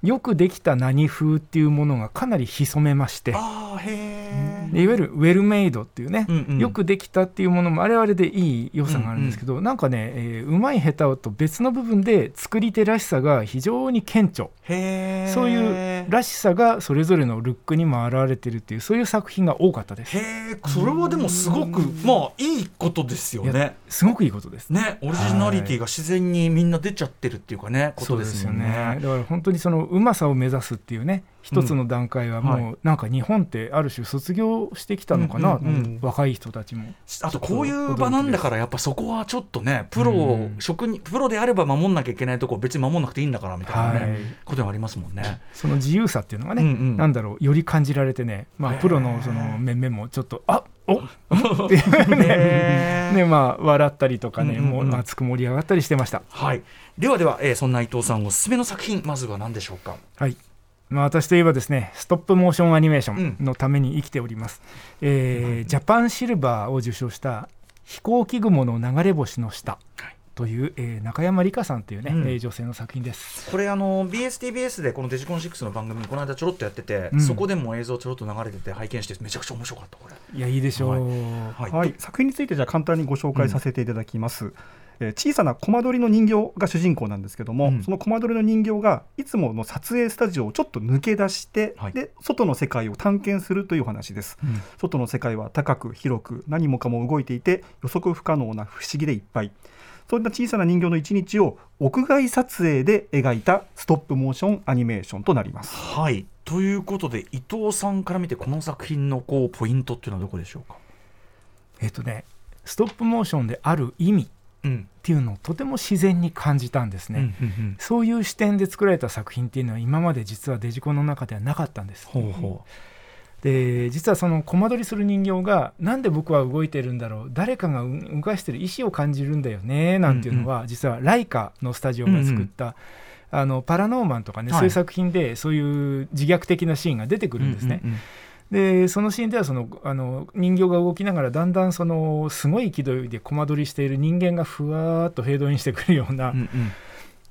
よくできた何風っていうものがかなり潜めまして。いわゆるウェルメイドっていうね、うんうん。よくできたっていうものもあれはあれでいい良さがあるんですけど、なんかね、えーうまい下手と別の部分で作り手らしさが非常に顕著。そういうらしさがそれぞれのルックにも表れてるっていうそういう作品が多かったです。へえそれはでもすごくまあいいことですよね。すごくいいことです。ねオリジナリティが自然にみんな出ちゃってるっていうかねことですよね。だから本当にそのうまさを目指すっていうね一つの段階ははもうなんか日本ってある種卒業してきたのかな、うんうんうん。若い人たちも。あとこういう場なんだからやっぱそこはちょっとねプロをうん職人プロであれば守んなきゃいけないとこ別に守んなくていいんだからみたいなね、はい。ことがありますもんね。その自由さっていうのがね、うんうん。なんだろうより感じられてね、まあ、プロのその面々もちょっとあ おってへー。ねまあ笑ったりとかね、うんうんうん。もう熱く盛り上がったりしてました。はい、ではでは、えーそんな伊藤さんおすすめの作品まずは何でしょうか？はい。まあ、私といえばですねストップモーションアニメーショうん。ンのために生きております、えージャパンシルバーを受賞した飛行機雲の流れ星の下はい。という、えー中山理香さんというね、うん。えー女性の作品です。これあの BSTBS でこのデジコン6の番組この間ちょろっとやってて、うん。そこでも映像ちょろっと流れてて拝見してめちゃくちゃ面白かったこれ。いやいいでしょう、はい。はい、作品についてじゃあ簡単にご紹介させていただきます。えー小さなコマ撮りの人形が主人公なんですけども、うん。そのコマ撮りの人形がいつもの撮影スタジオをちょっと抜け出して、はい。で外の世界を探検するというお話です、うん。外の世界は高く広く何もかも動いていて予測不可能な不思議でいっぱい。そんな小さな人形の一日を屋外撮影で描いたストップモーションアニメーションとなります。はい。ということで伊藤さんから見てこの作品のこうポイントっていうのはどこでしょうか？えっ、とねストップモーションである意味うんっていうのをとても自然に感じたんですね、うんうんうん。そういう視点で作られた作品っていうのは今まで実はデジコンの中ではなかったんです。ほうほで実はそのコマ撮りする人形がなんで僕は動いてるんだろう。誰かが動かしてる意思を感じるんだよねなんていうのは、実はライカのスタジオが作った、あのパラノーマンとかね、はい。そういう作品でそういう自虐的なシーンが出てくうるんですね。うんうんうんでそのシーンではそのあの人形が動きながらだんだんそのすごい勢いでコマ撮りしている人間がふわーっとフェードインしてくるような、うんうん。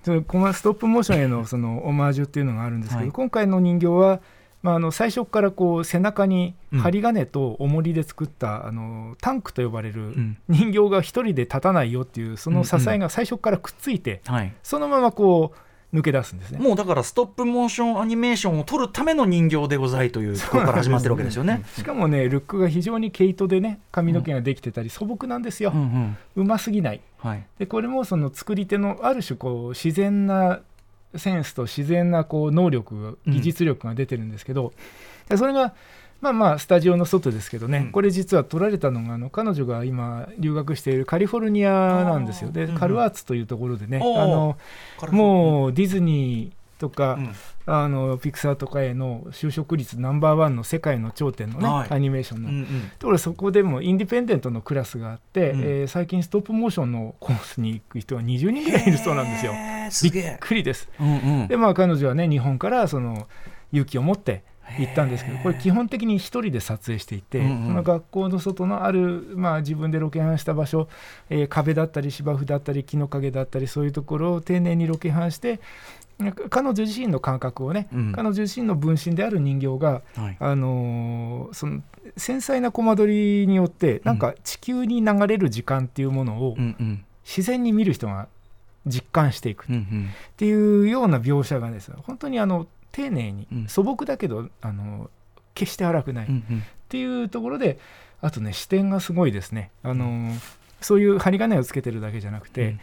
ストップモーションへのそのオマージュっていうのがあるんですけど、はい。今回の人形は、まあ、あの最初からこう背中にうん。針金と重りで作った、あのタンクと呼ばれるん。人形が一人で立たないよっていうその支えが最初からくっついて、はい。そのままこう抜け出すんですね。もうだからストップモーションアニメーションを撮るための人形でございというところから始まってるわけですよね。しかもねルックが非常に毛糸でね髪の毛ができてたり素朴なんですよ、うんうん。うますぎない。はい。でこれもその作り手のある種こう自然なセンスと自然なこう能力うん技術力が出てるんですけど、でそれがまあまあスタジオの外ですけどね、うん。これ実は撮られたのがあの彼女が今留学しているカリフォルニアなんですよ。で、カルアーツというところでね、あのもうディズニーとか、うん。あのピクサーとかへの就職率ナンバーワンの世界の頂点のね、はい。アニメーションの、うんうん。ところがそこでもインディペンデントのクラスがあって、うん。えー最近ストップモーションのコースに行く人は20人ぐらいいるそうなんですよ。すびっ。くりです。うんうん。でまあ彼女はね日本からその勇気を持って行ったんですけどこれ基本的に一人で撮影していて、うんうん。その学校の外のある、まあ、自分でロケハンした場所、えー壁だったり芝生だったり木の陰だったりそういうところを丁寧にロケハンして彼女自身の感覚をね、うん。彼女自身の分身である人形がはい。あのーその繊細なコマ撮りによってなんか地球に流れる時間っていうものを自然に見る人が実感していくっていうような描写がですね本当にあの丁寧にうん。素朴だけどあの決して荒くない。っていうところであとね視点がすごいですね。あのーそういう針金をつけてるだけじゃなくて、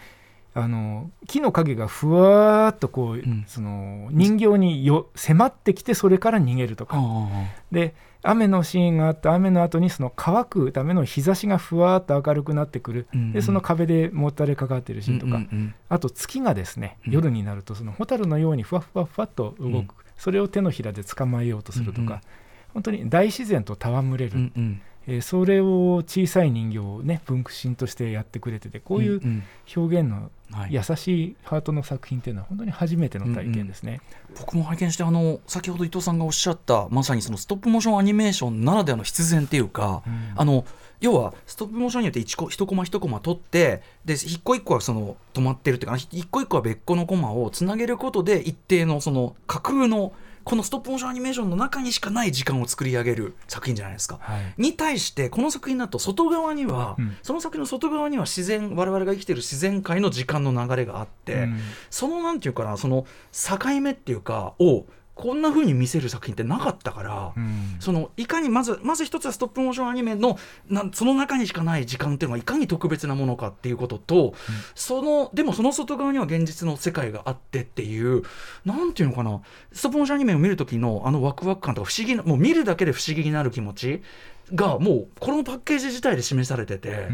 あの木の影がふわーっとこう、ん。その人形によ迫ってきてそれから逃げるとか、あ。で雨のシーンがあって雨の後にその乾くための日差しがふわーっと明るくなってくる、うんうん。でその壁でもたれかかってるシーンとか、うんうん。あと月がですね、うん。夜になるとその蛍のようにふわふわふわっと動く、うん。それを手のひらで捕まえようとするとか、うんうん。本当に大自然と戯れる、うんうんえーそれを小さい人形をね分身としてやってくれててこういううんうん。表現のはい。優しいハートの作品っていうのは本当に初めての体験ですね。僕も拝見してあの先ほど伊藤さんがおっしゃったまさにそのストップモーションアニメーションならではの必然っていうか、うん。あの要はストップモーションによって一個一コマ一コマ取ってで一個一個はその止まってるっていうか一個一個は別個のコマをつなげることで一定のその架空のこのストップモーションアニメーションの中にしかない時間を作り上げる作品じゃないですか。はい。に対してこの作品だと外側には、うん。その作品の外側には自然我々が生きてる自然界の時間の流れがあって、うん。そのなんていうかなその境目っていうかをこんな風に見せる作品ってなかったから、うん。そのいかにまずまず一つはストップモーションアニメのなんその中にしかない時間っていうのがいかに特別なものかっていうことと、そのでもその外側には現実の世界があってっていうなんていうのかな。ストップモーションアニメを見る時のあのワクワク感とか不思議なもう見るだけで不思議になる気持ちがもうこのパッケージ自体で示されてて、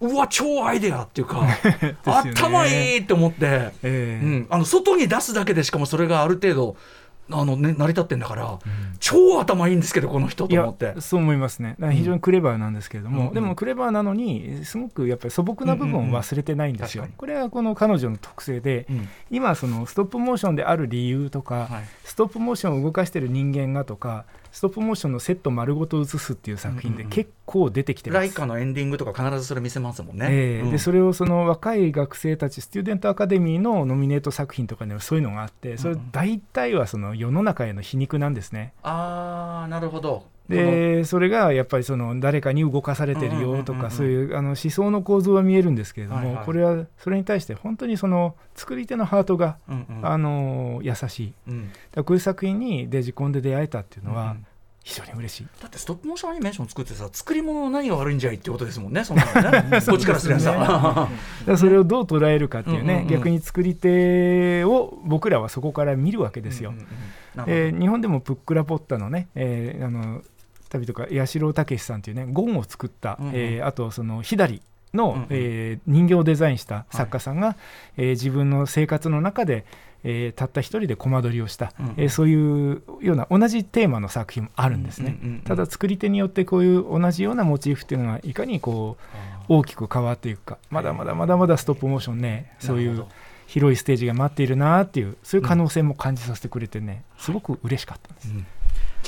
うわ超アイデアっていうか、頭いいって思って。ええ。うん、あの外に出すだけでしかもそれがある程度あの、ね、成り立ってんだから、超頭いいんですけどこの人と思って。そう思いますね。非常にクレバーなんですけれども、うん。でもクレバーなのにすごくやっぱり素朴な部分を忘れてないんですよ、これはこの彼女の特性で、うん。今そのストップモーションである理由とか、はい。ストップモーションを動かしてる人間がとかストップモーションのセット丸ごと映すっていう作品でうんうんうん結構出てきてます。ライカのエンディングとか必ずそれ見せますもんね。うんええでそれをその若い学生たちスチューデントアカデミーのノミネート作品とかにはそういうのがあってそれ大体はその世の中への皮肉なんですね。あーなるほど。でそれがやっぱりその誰かに動かされてるよとかそういうあの思想の構造は見えるんですけれどはいはい。もこれはそれに対して本当にその作り手のハートがこのうんうん。あの優しい。うん。だこういう作品にデジコンで出会えたっていうのはうん非常に嬉しい。だってストップモーションアニメーション作ってさ作り物の何が悪いんじゃいってことですもんねそんなの ね。こっちからすればさ。それをどう捉えるかっていうね、うんうんうん。逆に作り手を僕らはそこから見るわけですよ。うんうんうんなるほど。えー日本でもプックラポッタのね、えーあの旅とか八代武さんというねゴンを作った、うんうん。えーあとその左の、うんうん。えー人形をデザインした作家さんが、えー自分の生活の中で、えーたった一人でコマ撮りをした、うんうん。えーそういうような同じテーマの作品もあるんですね。うんうんうんただ作り手によってこういう同じようなモチーフっていうのがいかにこう大きく変わっていくか。まだまだまだまだストップモーションねそういう広いステージが待っているなっていうそういう可能性も感じさせてくれてねすごく嬉しかったんです。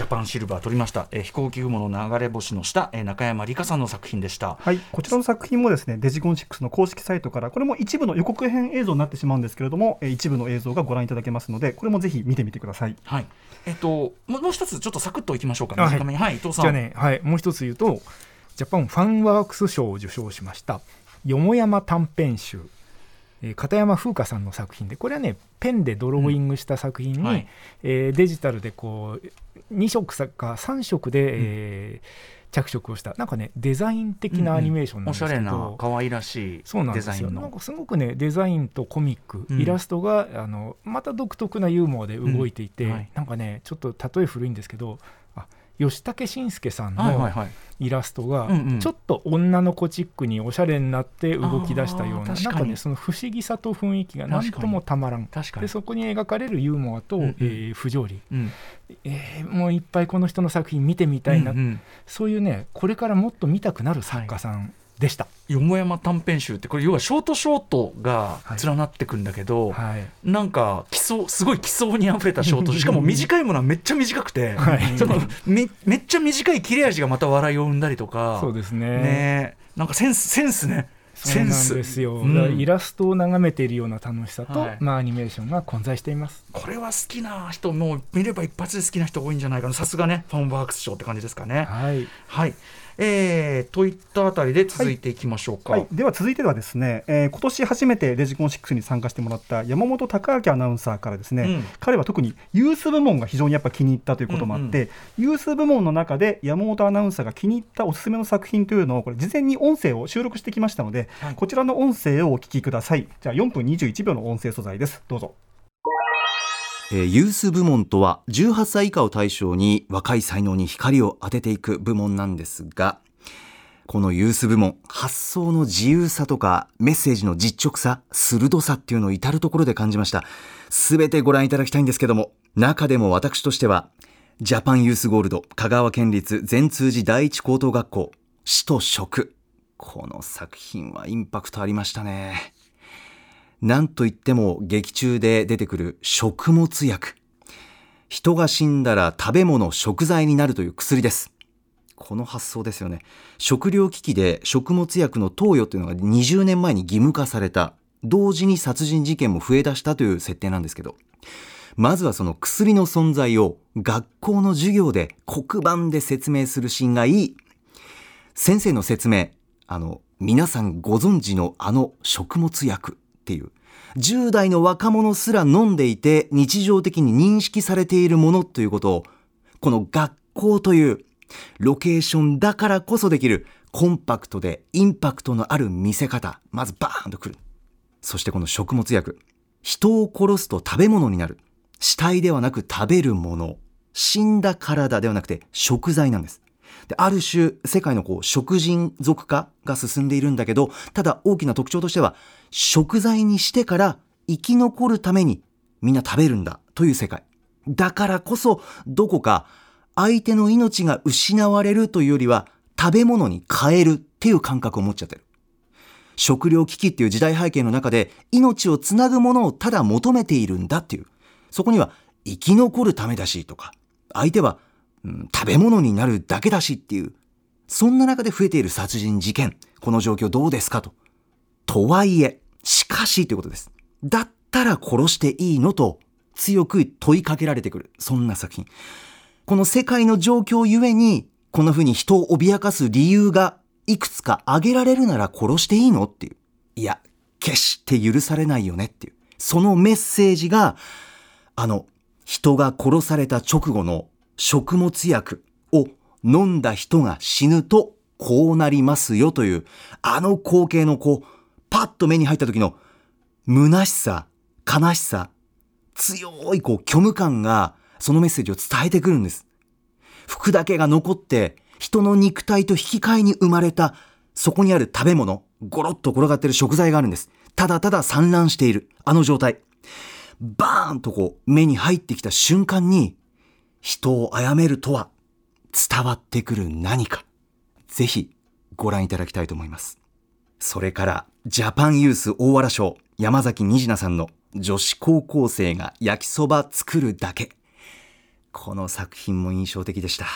ジャパンシルバー取りました、えー飛行機雲の流れ星の下、えー中山理香さんの作品でした。はい、こちらの作品もですねデジコン6の公式サイトからこれも一部の予告編映像になってしまうんですけれども、えー一部の映像がご覧いただけますのでこれもぜひ見てみてください。はい。えっと、もうもう一つちょっとサクッといきましょうか、あはい。はい、伊藤さん。じゃあね、はい、もう一つ言うとジャパンファンワークス賞を受賞しましたよもやま短編集えー片山風花さんの作品でこれはねペンでドローイングした作品に、うんはいえーデジタルでこう2色か3色で、えー着色をした。なんかねデザイン的なアニメーションなんおしゃですけど、れな可愛らしいそうなんデですよ。なんザインの。かすごくねデザインとコミック、うん。イラストがあのまた独特なユーモアで動いていて、うん。はい。なんかねちょっと例え古いんですけどあ吉武慎介さんのイラストがちょっと女の子チックにおしゃれになって動き出したようななんかねその不思議さと雰囲気が何ともたまらん。確かに。でそこに描かれるユーモアと、うんうん。えー不条理、うん。えーもういっぱいこの人の作品見てみたいな、うんうん。そういうねこれからもっと見たくなる作家さんでした。よもやま短編集ってこれ要はショートショートが連なってくんだけど、はい。なんか奇想すごい奇想にあふれたショート しかも短いものはめっちゃ短くて、はい。そのめめっちゃ短い切れ味がまた笑いを生んだりとかそうですね。ね。なんかセンスセンスね。そうなんですよ、うん。イラストを眺めているような楽しさと、はい。まあ、アニメーションが混在しています。これは好きな人もう見れば一発で好きな人多いんじゃないかな。さすがねファンワークス賞って感じですかね。はい。はいえー、といったあたりで続いていきましょうか、はい、では続いてはですね、えー今年初めてレジコン6に参加してもらった山本隆明アナウンサーからですね、うん。彼は特にユース部門が非常にやっぱ気に入ったということもあって、ユース部門の中で山本アナウンサーが気に入ったおすすめの作品というのをこれ事前に音声を収録してきましたので、はい。こちらの音声をお聞きください。じゃあ4分21秒の音声素材です。どうぞえーユース部門とは18歳以下を対象に若い才能に光を当てていく部門なんですがこのユース部門発想の自由さとかメッセージの実直さ鋭さっていうのを至るところで感じました。全てご覧いただきたいんですけども中でも私としてはジャパンユースゴールド香川県立全通寺第一高等学校死と食。この作品はインパクトありましたね。なんといっても劇中で出てくる食物薬。人が死んだら食べ物、食材になるという薬です。この発想ですよね。食糧危機で食物薬の投与というのが20年前に義務化された。同時に殺人事件も増え出したという設定なんですけど。まずはその薬の存在を学校の授業で黒板で説明するシーンがいい。先生の説明、あの、皆さんご存知のあの食物薬っていう、10代の若者すら飲んでいて日常的に認識されているものということを、この学校というロケーションだからこそできるコンパクトでインパクトのある見せ方、まずバーンとくる。そしてこの食物薬。人を殺すと食べ物になる。死体ではなく食べるもの。死んだ体ではなくて食材なんです。である種、世界のこう、食人族化が進んでいるんだけど、ただ大きな特徴としては、食材にしてから生き残るためにみんな食べるんだという世界。だからこそ、どこか相手の命が失われるというよりは、食べ物に変えるっていう感覚を持っちゃってる。食糧危機っていう時代背景の中で命をつなぐものをただ求めているんだっていう。そこには生き残るためだしとか、相手は、うん食べ物になるだけだしっていう。そんな中で増えている殺人事件。この状況どうですかと。とはいえ、しかしということです。だったら殺していいのと強く問いかけられてくる。そんな作品。この世界の状況ゆえに、こんな風に人を脅かす理由がいくつか挙げられるなら殺していいのっていう。いや、決して許されないよねっていう。そのメッセージが、あの、人が殺された直後の食物薬を飲んだ人が死ぬとこうなりますよという、あの光景のこう、パッと目に入った時の虚しさ、悲しさ、強いこう虚無感がそのメッセージを伝えてくるんです。服だけが残って人の肉体と引き換えに生まれたそこにある食べ物、ゴロッと転がってる食材があるんです。ただただ散乱している。あの状態。バーンとこう目に入ってきた瞬間に人を殺めるとは伝わってくる何か。ぜひご覧いただきたいと思います。それからジャパンユース大原賞山崎虹菜さんの女子高校生が焼きそば作るだけ。この作品も印象的でした。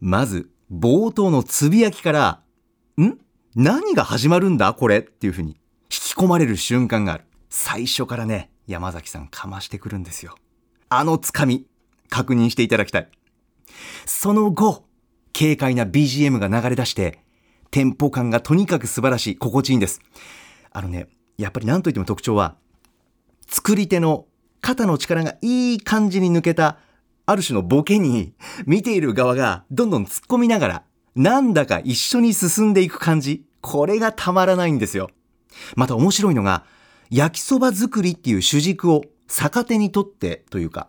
まず冒頭のつぶやきから、ん？何が始まるんだ？これっていう風に引き込まれる瞬間がある。最初からね、山崎さんかましてくるんですよ。あのつかみ、確認していただきたい。その後、軽快な BGM が流れ出して、テンポ感がとにかく素晴らしい、心地いいんです。あのね、やっぱり何といっても特徴は作り手の肩の力がいい感じに抜けたある種のボケに見ている側がどんどん突っ込みながらなんだか一緒に進んでいく感じこれがたまらないんですよまた面白いのが焼きそば作りっていう主軸を逆手にとってというか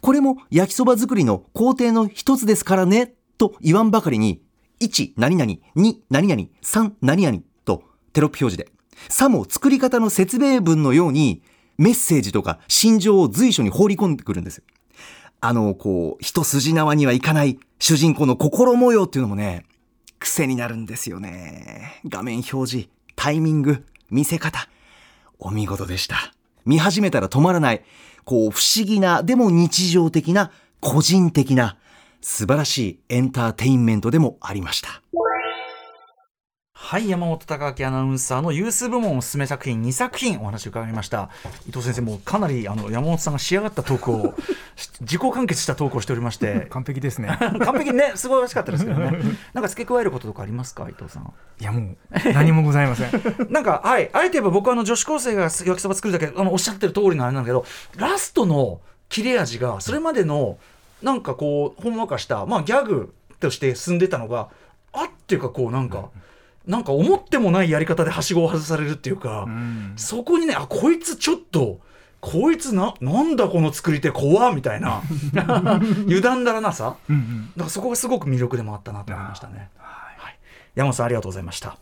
これも焼きそば作りの工程の一つですからねと言わんばかりに1何々2何々3何々とテロップ表示でさも作り方の説明文のようにメッセージとか心情を随所に放り込んでくるんです。あの、こう、一筋縄にはいかない主人公の心模様っていうのもね、癖になるんですよね。画面表示、タイミング、見せ方。お見事でした。見始めたら止まらない、こう、不思議な、でも日常的な、個人的な、素晴らしいエンターテインメントでもありました。はい山本貴明アナウンサーのユース部門おすすめ作品2作品お話を伺いました。伊藤先生もかなりあの山本さんが仕上がったトークを し自己完結したトークをしておりまして。完璧ですね。完璧にね素晴らしかったですけどね。なんか付け加えることとかありますか伊藤さん。いやもう何もございません。なんかはいあえて言えば僕はあの女子高生が焼きそば作るだけあのおっしゃってる通りのあれなんだけどラストの切れ味がそれまでのなんかこうほんわかしたまあギャグとして進んでたのがあっていうかこうなんか、なんか思ってもないやり方ではしごを外されるっていうか、うん。そこにねあこいつちょっとこいつななんだこの作り手怖っみたいな 油断だらなさ。うんうん。だからそこがすごく魅力でもあったなと思いましたね。はい、山本さんありがとうございました。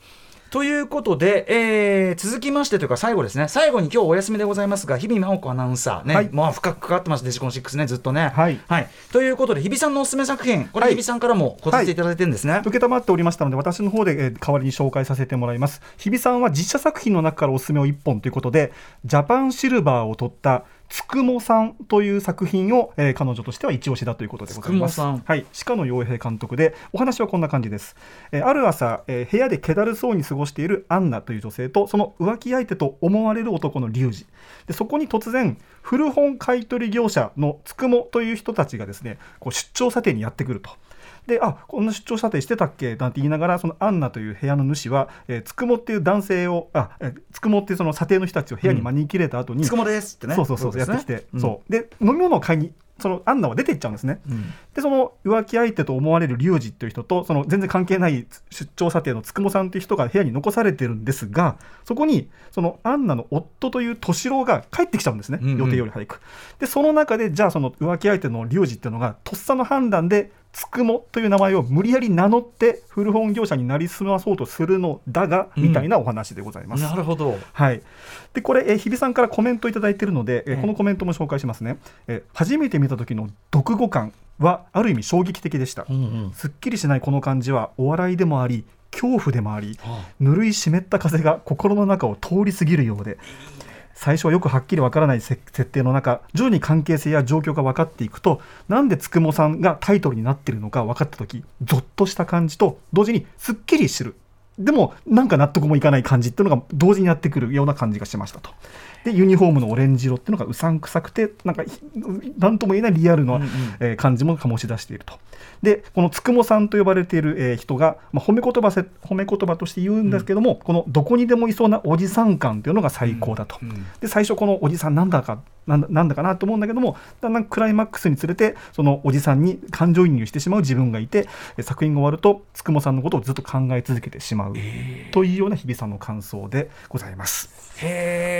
ということで、えー続きましてというか最後ですね。最後に今日お休みでございますが日々真央子アナウンサーね、はい。まあ深く関わってますデジコン6ねずっとね。はい。ということで日比さんのおすすめ作品これはい。日比さんからも答えていただいてるんですね。受けたまっておりましたので私の方で、えー代わりに紹介させてもらいます。日比さんは実写作品の中からおすすめを1本ということでジャパンシルバーを取ったつくもさんという作品を、えー彼女としては一押しだということでございます。はい。鹿野洋平監督でお話はこんな感じです、えーある朝、えー部屋で気だるそうに過ごしているアンナという女性とその浮気相手と思われる男のリュウジ。でそこに突然古本買取業者のつくもという人たちがですねこう出張査定にやってくるとであこんな出張査定してたっけ？なんて言いながらそのアンナという部屋の主は、えーつくもっていう男性をあ、えーつくもっていうその査定の人たちを部屋に招き入れた後に、つくもですってね。そうそうそうね。やってきて、うん。そう。で飲み物を買いにそのアンナは出て行っちゃうんですね、うん。でその浮気相手と思われるリュウジという人とその全然関係ない出張査定のつくもさんという人が部屋に残されてるんですがそこにそのアンナの夫という敏郎が帰ってきちゃうんですね、うんうん。予定より早く。でその中でじゃあその浮気相手のリュウジっていうのがとっさの判断でつくもという名前を無理やり名乗って古本業者になりすまそうとするのだが、うんみたいなお話でございます。なるほど。はい、でこれ、えー日比さんからコメントいただいているので、えーええ。このコメントも紹介しますね、えー初めて見た時の読語感はある意味衝撃的でした、うんうん。すっきりしないこの感じはお笑いでもあり恐怖でもありはぬるい湿った風が心の中を通り過ぎるようで最初はよくはっきりわからない設定の中徐々に関係性や状況が分かっていくとなんでつくもさんがタイトルになっているのか分かった時ゾッとした感じと同時にすっきりする。でもなんか納得もいかない感じっていうのが同時にやってくるような感じがしましたと。でユニフォームのオレンジ色っていうのがうさんくさくてなんかひ なんとも言えないリアルな、感じも醸し出していると。でこのつくもさんと呼ばれている、えー人が、まあ、褒め言葉せ褒め言葉として言うんですけども、このどこにでもいそうなおじさん感というのが最高だと。で最初このおじさんなんだかなんだなんだかなと思うんだけどもだんだんクライマックスにつれてそのおじさんに感情移入してしまう自分がいてえ作品が終わるとつくもさんのことをずっと考え続けてしまうというような日比さんの感想でございます。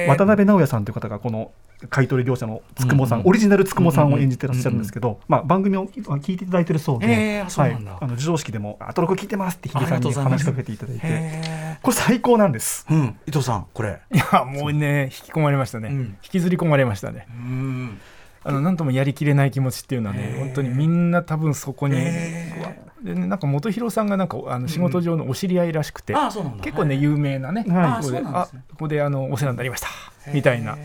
渡辺直也さんという方がこの買取業者のつくもさん、うんうんオリジナルつくもさんを演じてらっしゃるんですけど、まあ、番組を聞いていただいてるそうで、へーそうはい、あの授賞式でも「アトロク聞いてます」って日比さんに話しかけていただいてへこれ最高なんです。ーうん。伊藤さんこれ。いやもうね引き込まれましたね、うん。引きずり込まれましたね。うん。あのなんともやりきれない気持ちっていうのはね本当にみんな多分そこに、でねなんか本広さんがなんかあの仕事上のお知り合いらしくて、うなんだ。結構ね有名なね、はいここであここであのお世話になりました。みたいな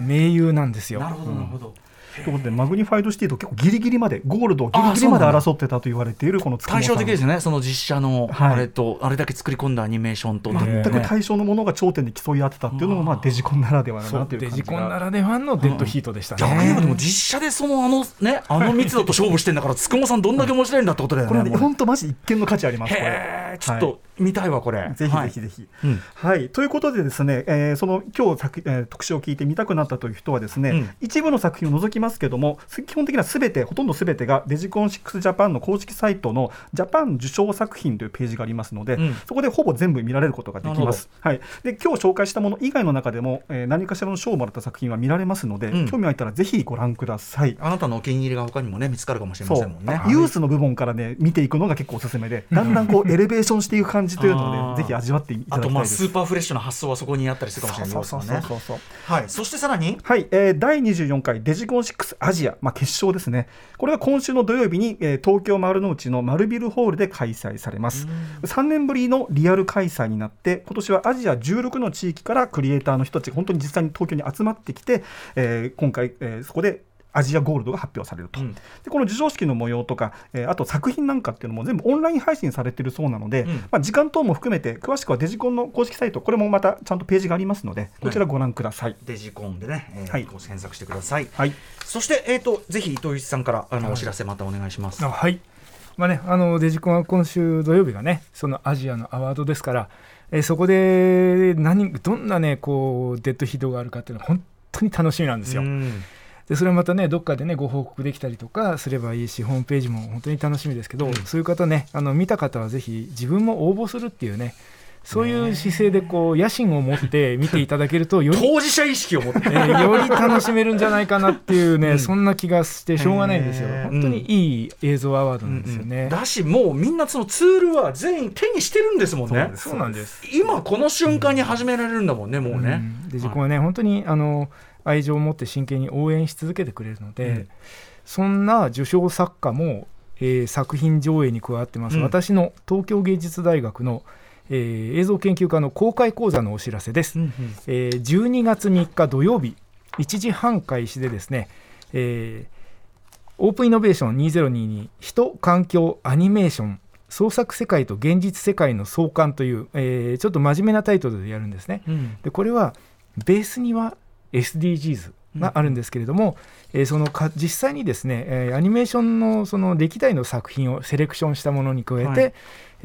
名優なんですよ。なるほどなるほど。ということで Magnified City と結構ギリギリまでゴールドをギリギリまで争ってたと言われているこの対照的ですよねその実写のはいあれと、あれだけ作り込んだアニメーションと、全くね対象のものが頂点で競い合ってたっていうのもまあデジコンならではだなというデジコンなが。らではのデッドヒートでしたね。逆に言えばでも実写でそのあのねあの密度と勝負してんだからつくもさんどんだけ面白いんだってことだよね。これ本当マジ一見の価値ありますこれ。ちょっと見たいわこれ、ぜひはい。ぜひ。ぜひ。うん。はい、ということでですね、えーその今日作、えー特集を聞いて見たくなったという人はですね、うん。一部の作品を除きますけどもす基本的にはすべてほとんどすべてがデジコン6ジャパンの公式サイトのジャパン受賞作品というページがありますので、うん。そこでほぼ全部見られることができます。はい、で今日紹介したもの以外の中でも、えー何かしらの賞をもらった作品は見られますので、うん。興味あったらぜひご覧ください。あなたのお気に入りが他にもね見つかるかもしれませんもんね。ユースの部門からね見ていくのが結構おすすめでだんだんこうエレベーションしていく感じというのをねぜひ味わっていただきたいです。あとまあスーパーフレッシュな発想はそこにあったりするかもしれないそうそうそうねはいそしてさらにはい、えー第24回デジコン6アジア、まあ、決勝ですね、これが今週の土曜日に、えー東京丸の内の丸ビルホールで開催されます。3年ぶりのリアル開催になって、今年はアジア16の地域からクリエイターの人たちが本当に実際に東京に集まってきて、えー今回、えーそこでアジアゴールドが発表されると、うん。でこの授賞式の模様とか、えーあと作品なんかっていうのも全部オンライン配信されてるそうなので、うん。まあ、時間等も含めて詳しくはデジコンの公式サイトこれもまたちゃんとページがありますのでこちらご覧ください。デジコンでね、えーはい。検索してください、はい。そして、えー、とぜひ伊藤一さんからあの、お知らせまたお願いします。あはい、まあね、あのデジコンは今週土曜日がねそのアジアのアワードですから、えーそこで何どんなねこうデッドヒートがあるかっていうのは本当に楽しみなんですよ。うんでそれはまたねどっかでねご報告できたりとかすればいいしホームページも本当に楽しみですけど、そういう方ねあの見た方はぜひ自分も応募するっていうねそういう姿勢でこう野心を持って見ていただけるとより当事者意識を持って。えーより楽しめるんじゃないかなっていうね、うん。そんな気がしてしょうがないんですよ。本当にいい映像アワードなんですよね。だしもうみんなそのツールは全員手にしてるんですもんね。そうなんです。今この瞬間に始められるんだもんね、もうね、うん。デジコンはね、本当にあの愛情を持って真剣に応援し続けてくれるので、うん。そんな受賞作家も、えー作品上映に加わってます、うん。私の東京芸術大学の、えー映像研究科の公開講座のお知らせです。えー12月3日土曜日1時半開始でですね、えーオープンイノベーション2022人環境アニメーション創作世界と現実世界の相関という、えーちょっと真面目なタイトルでやるんですね。うん。でこれはベースには SDGs があるんですけれども、えーそのか実際にですね、えーアニメーションのその歴代の作品をセレクションしたものに加えて、はい。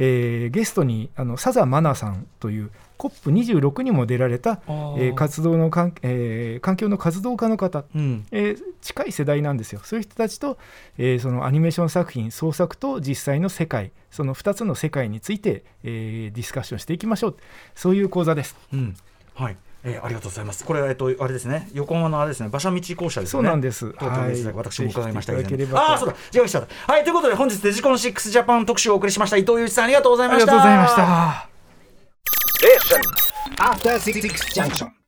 えーゲストにあの佐佐真奈さんという COP26 にも出られた、えー活動のかん、えー環境の活動家の方、うん。えー近い世代なんですよ。そういう人たちと、えーそのアニメーション作品創作と実際の世界その2つの世界について、えーディスカッションしていきましょう。そういう講座です。うん。はいえーありがとうございます。これは、えっと、あれですね、横浜のあれですね、馬車道校舎ですよね。そうなんです東京ですねはい私も伺いましたぜひ来ていただければとああ、そうだ、違いました。はい、ということで、本日デジコン6ジャパン特集をお送りしました。伊藤祐一さん、ありがとうございあました。りがとうございました。After Six Junction.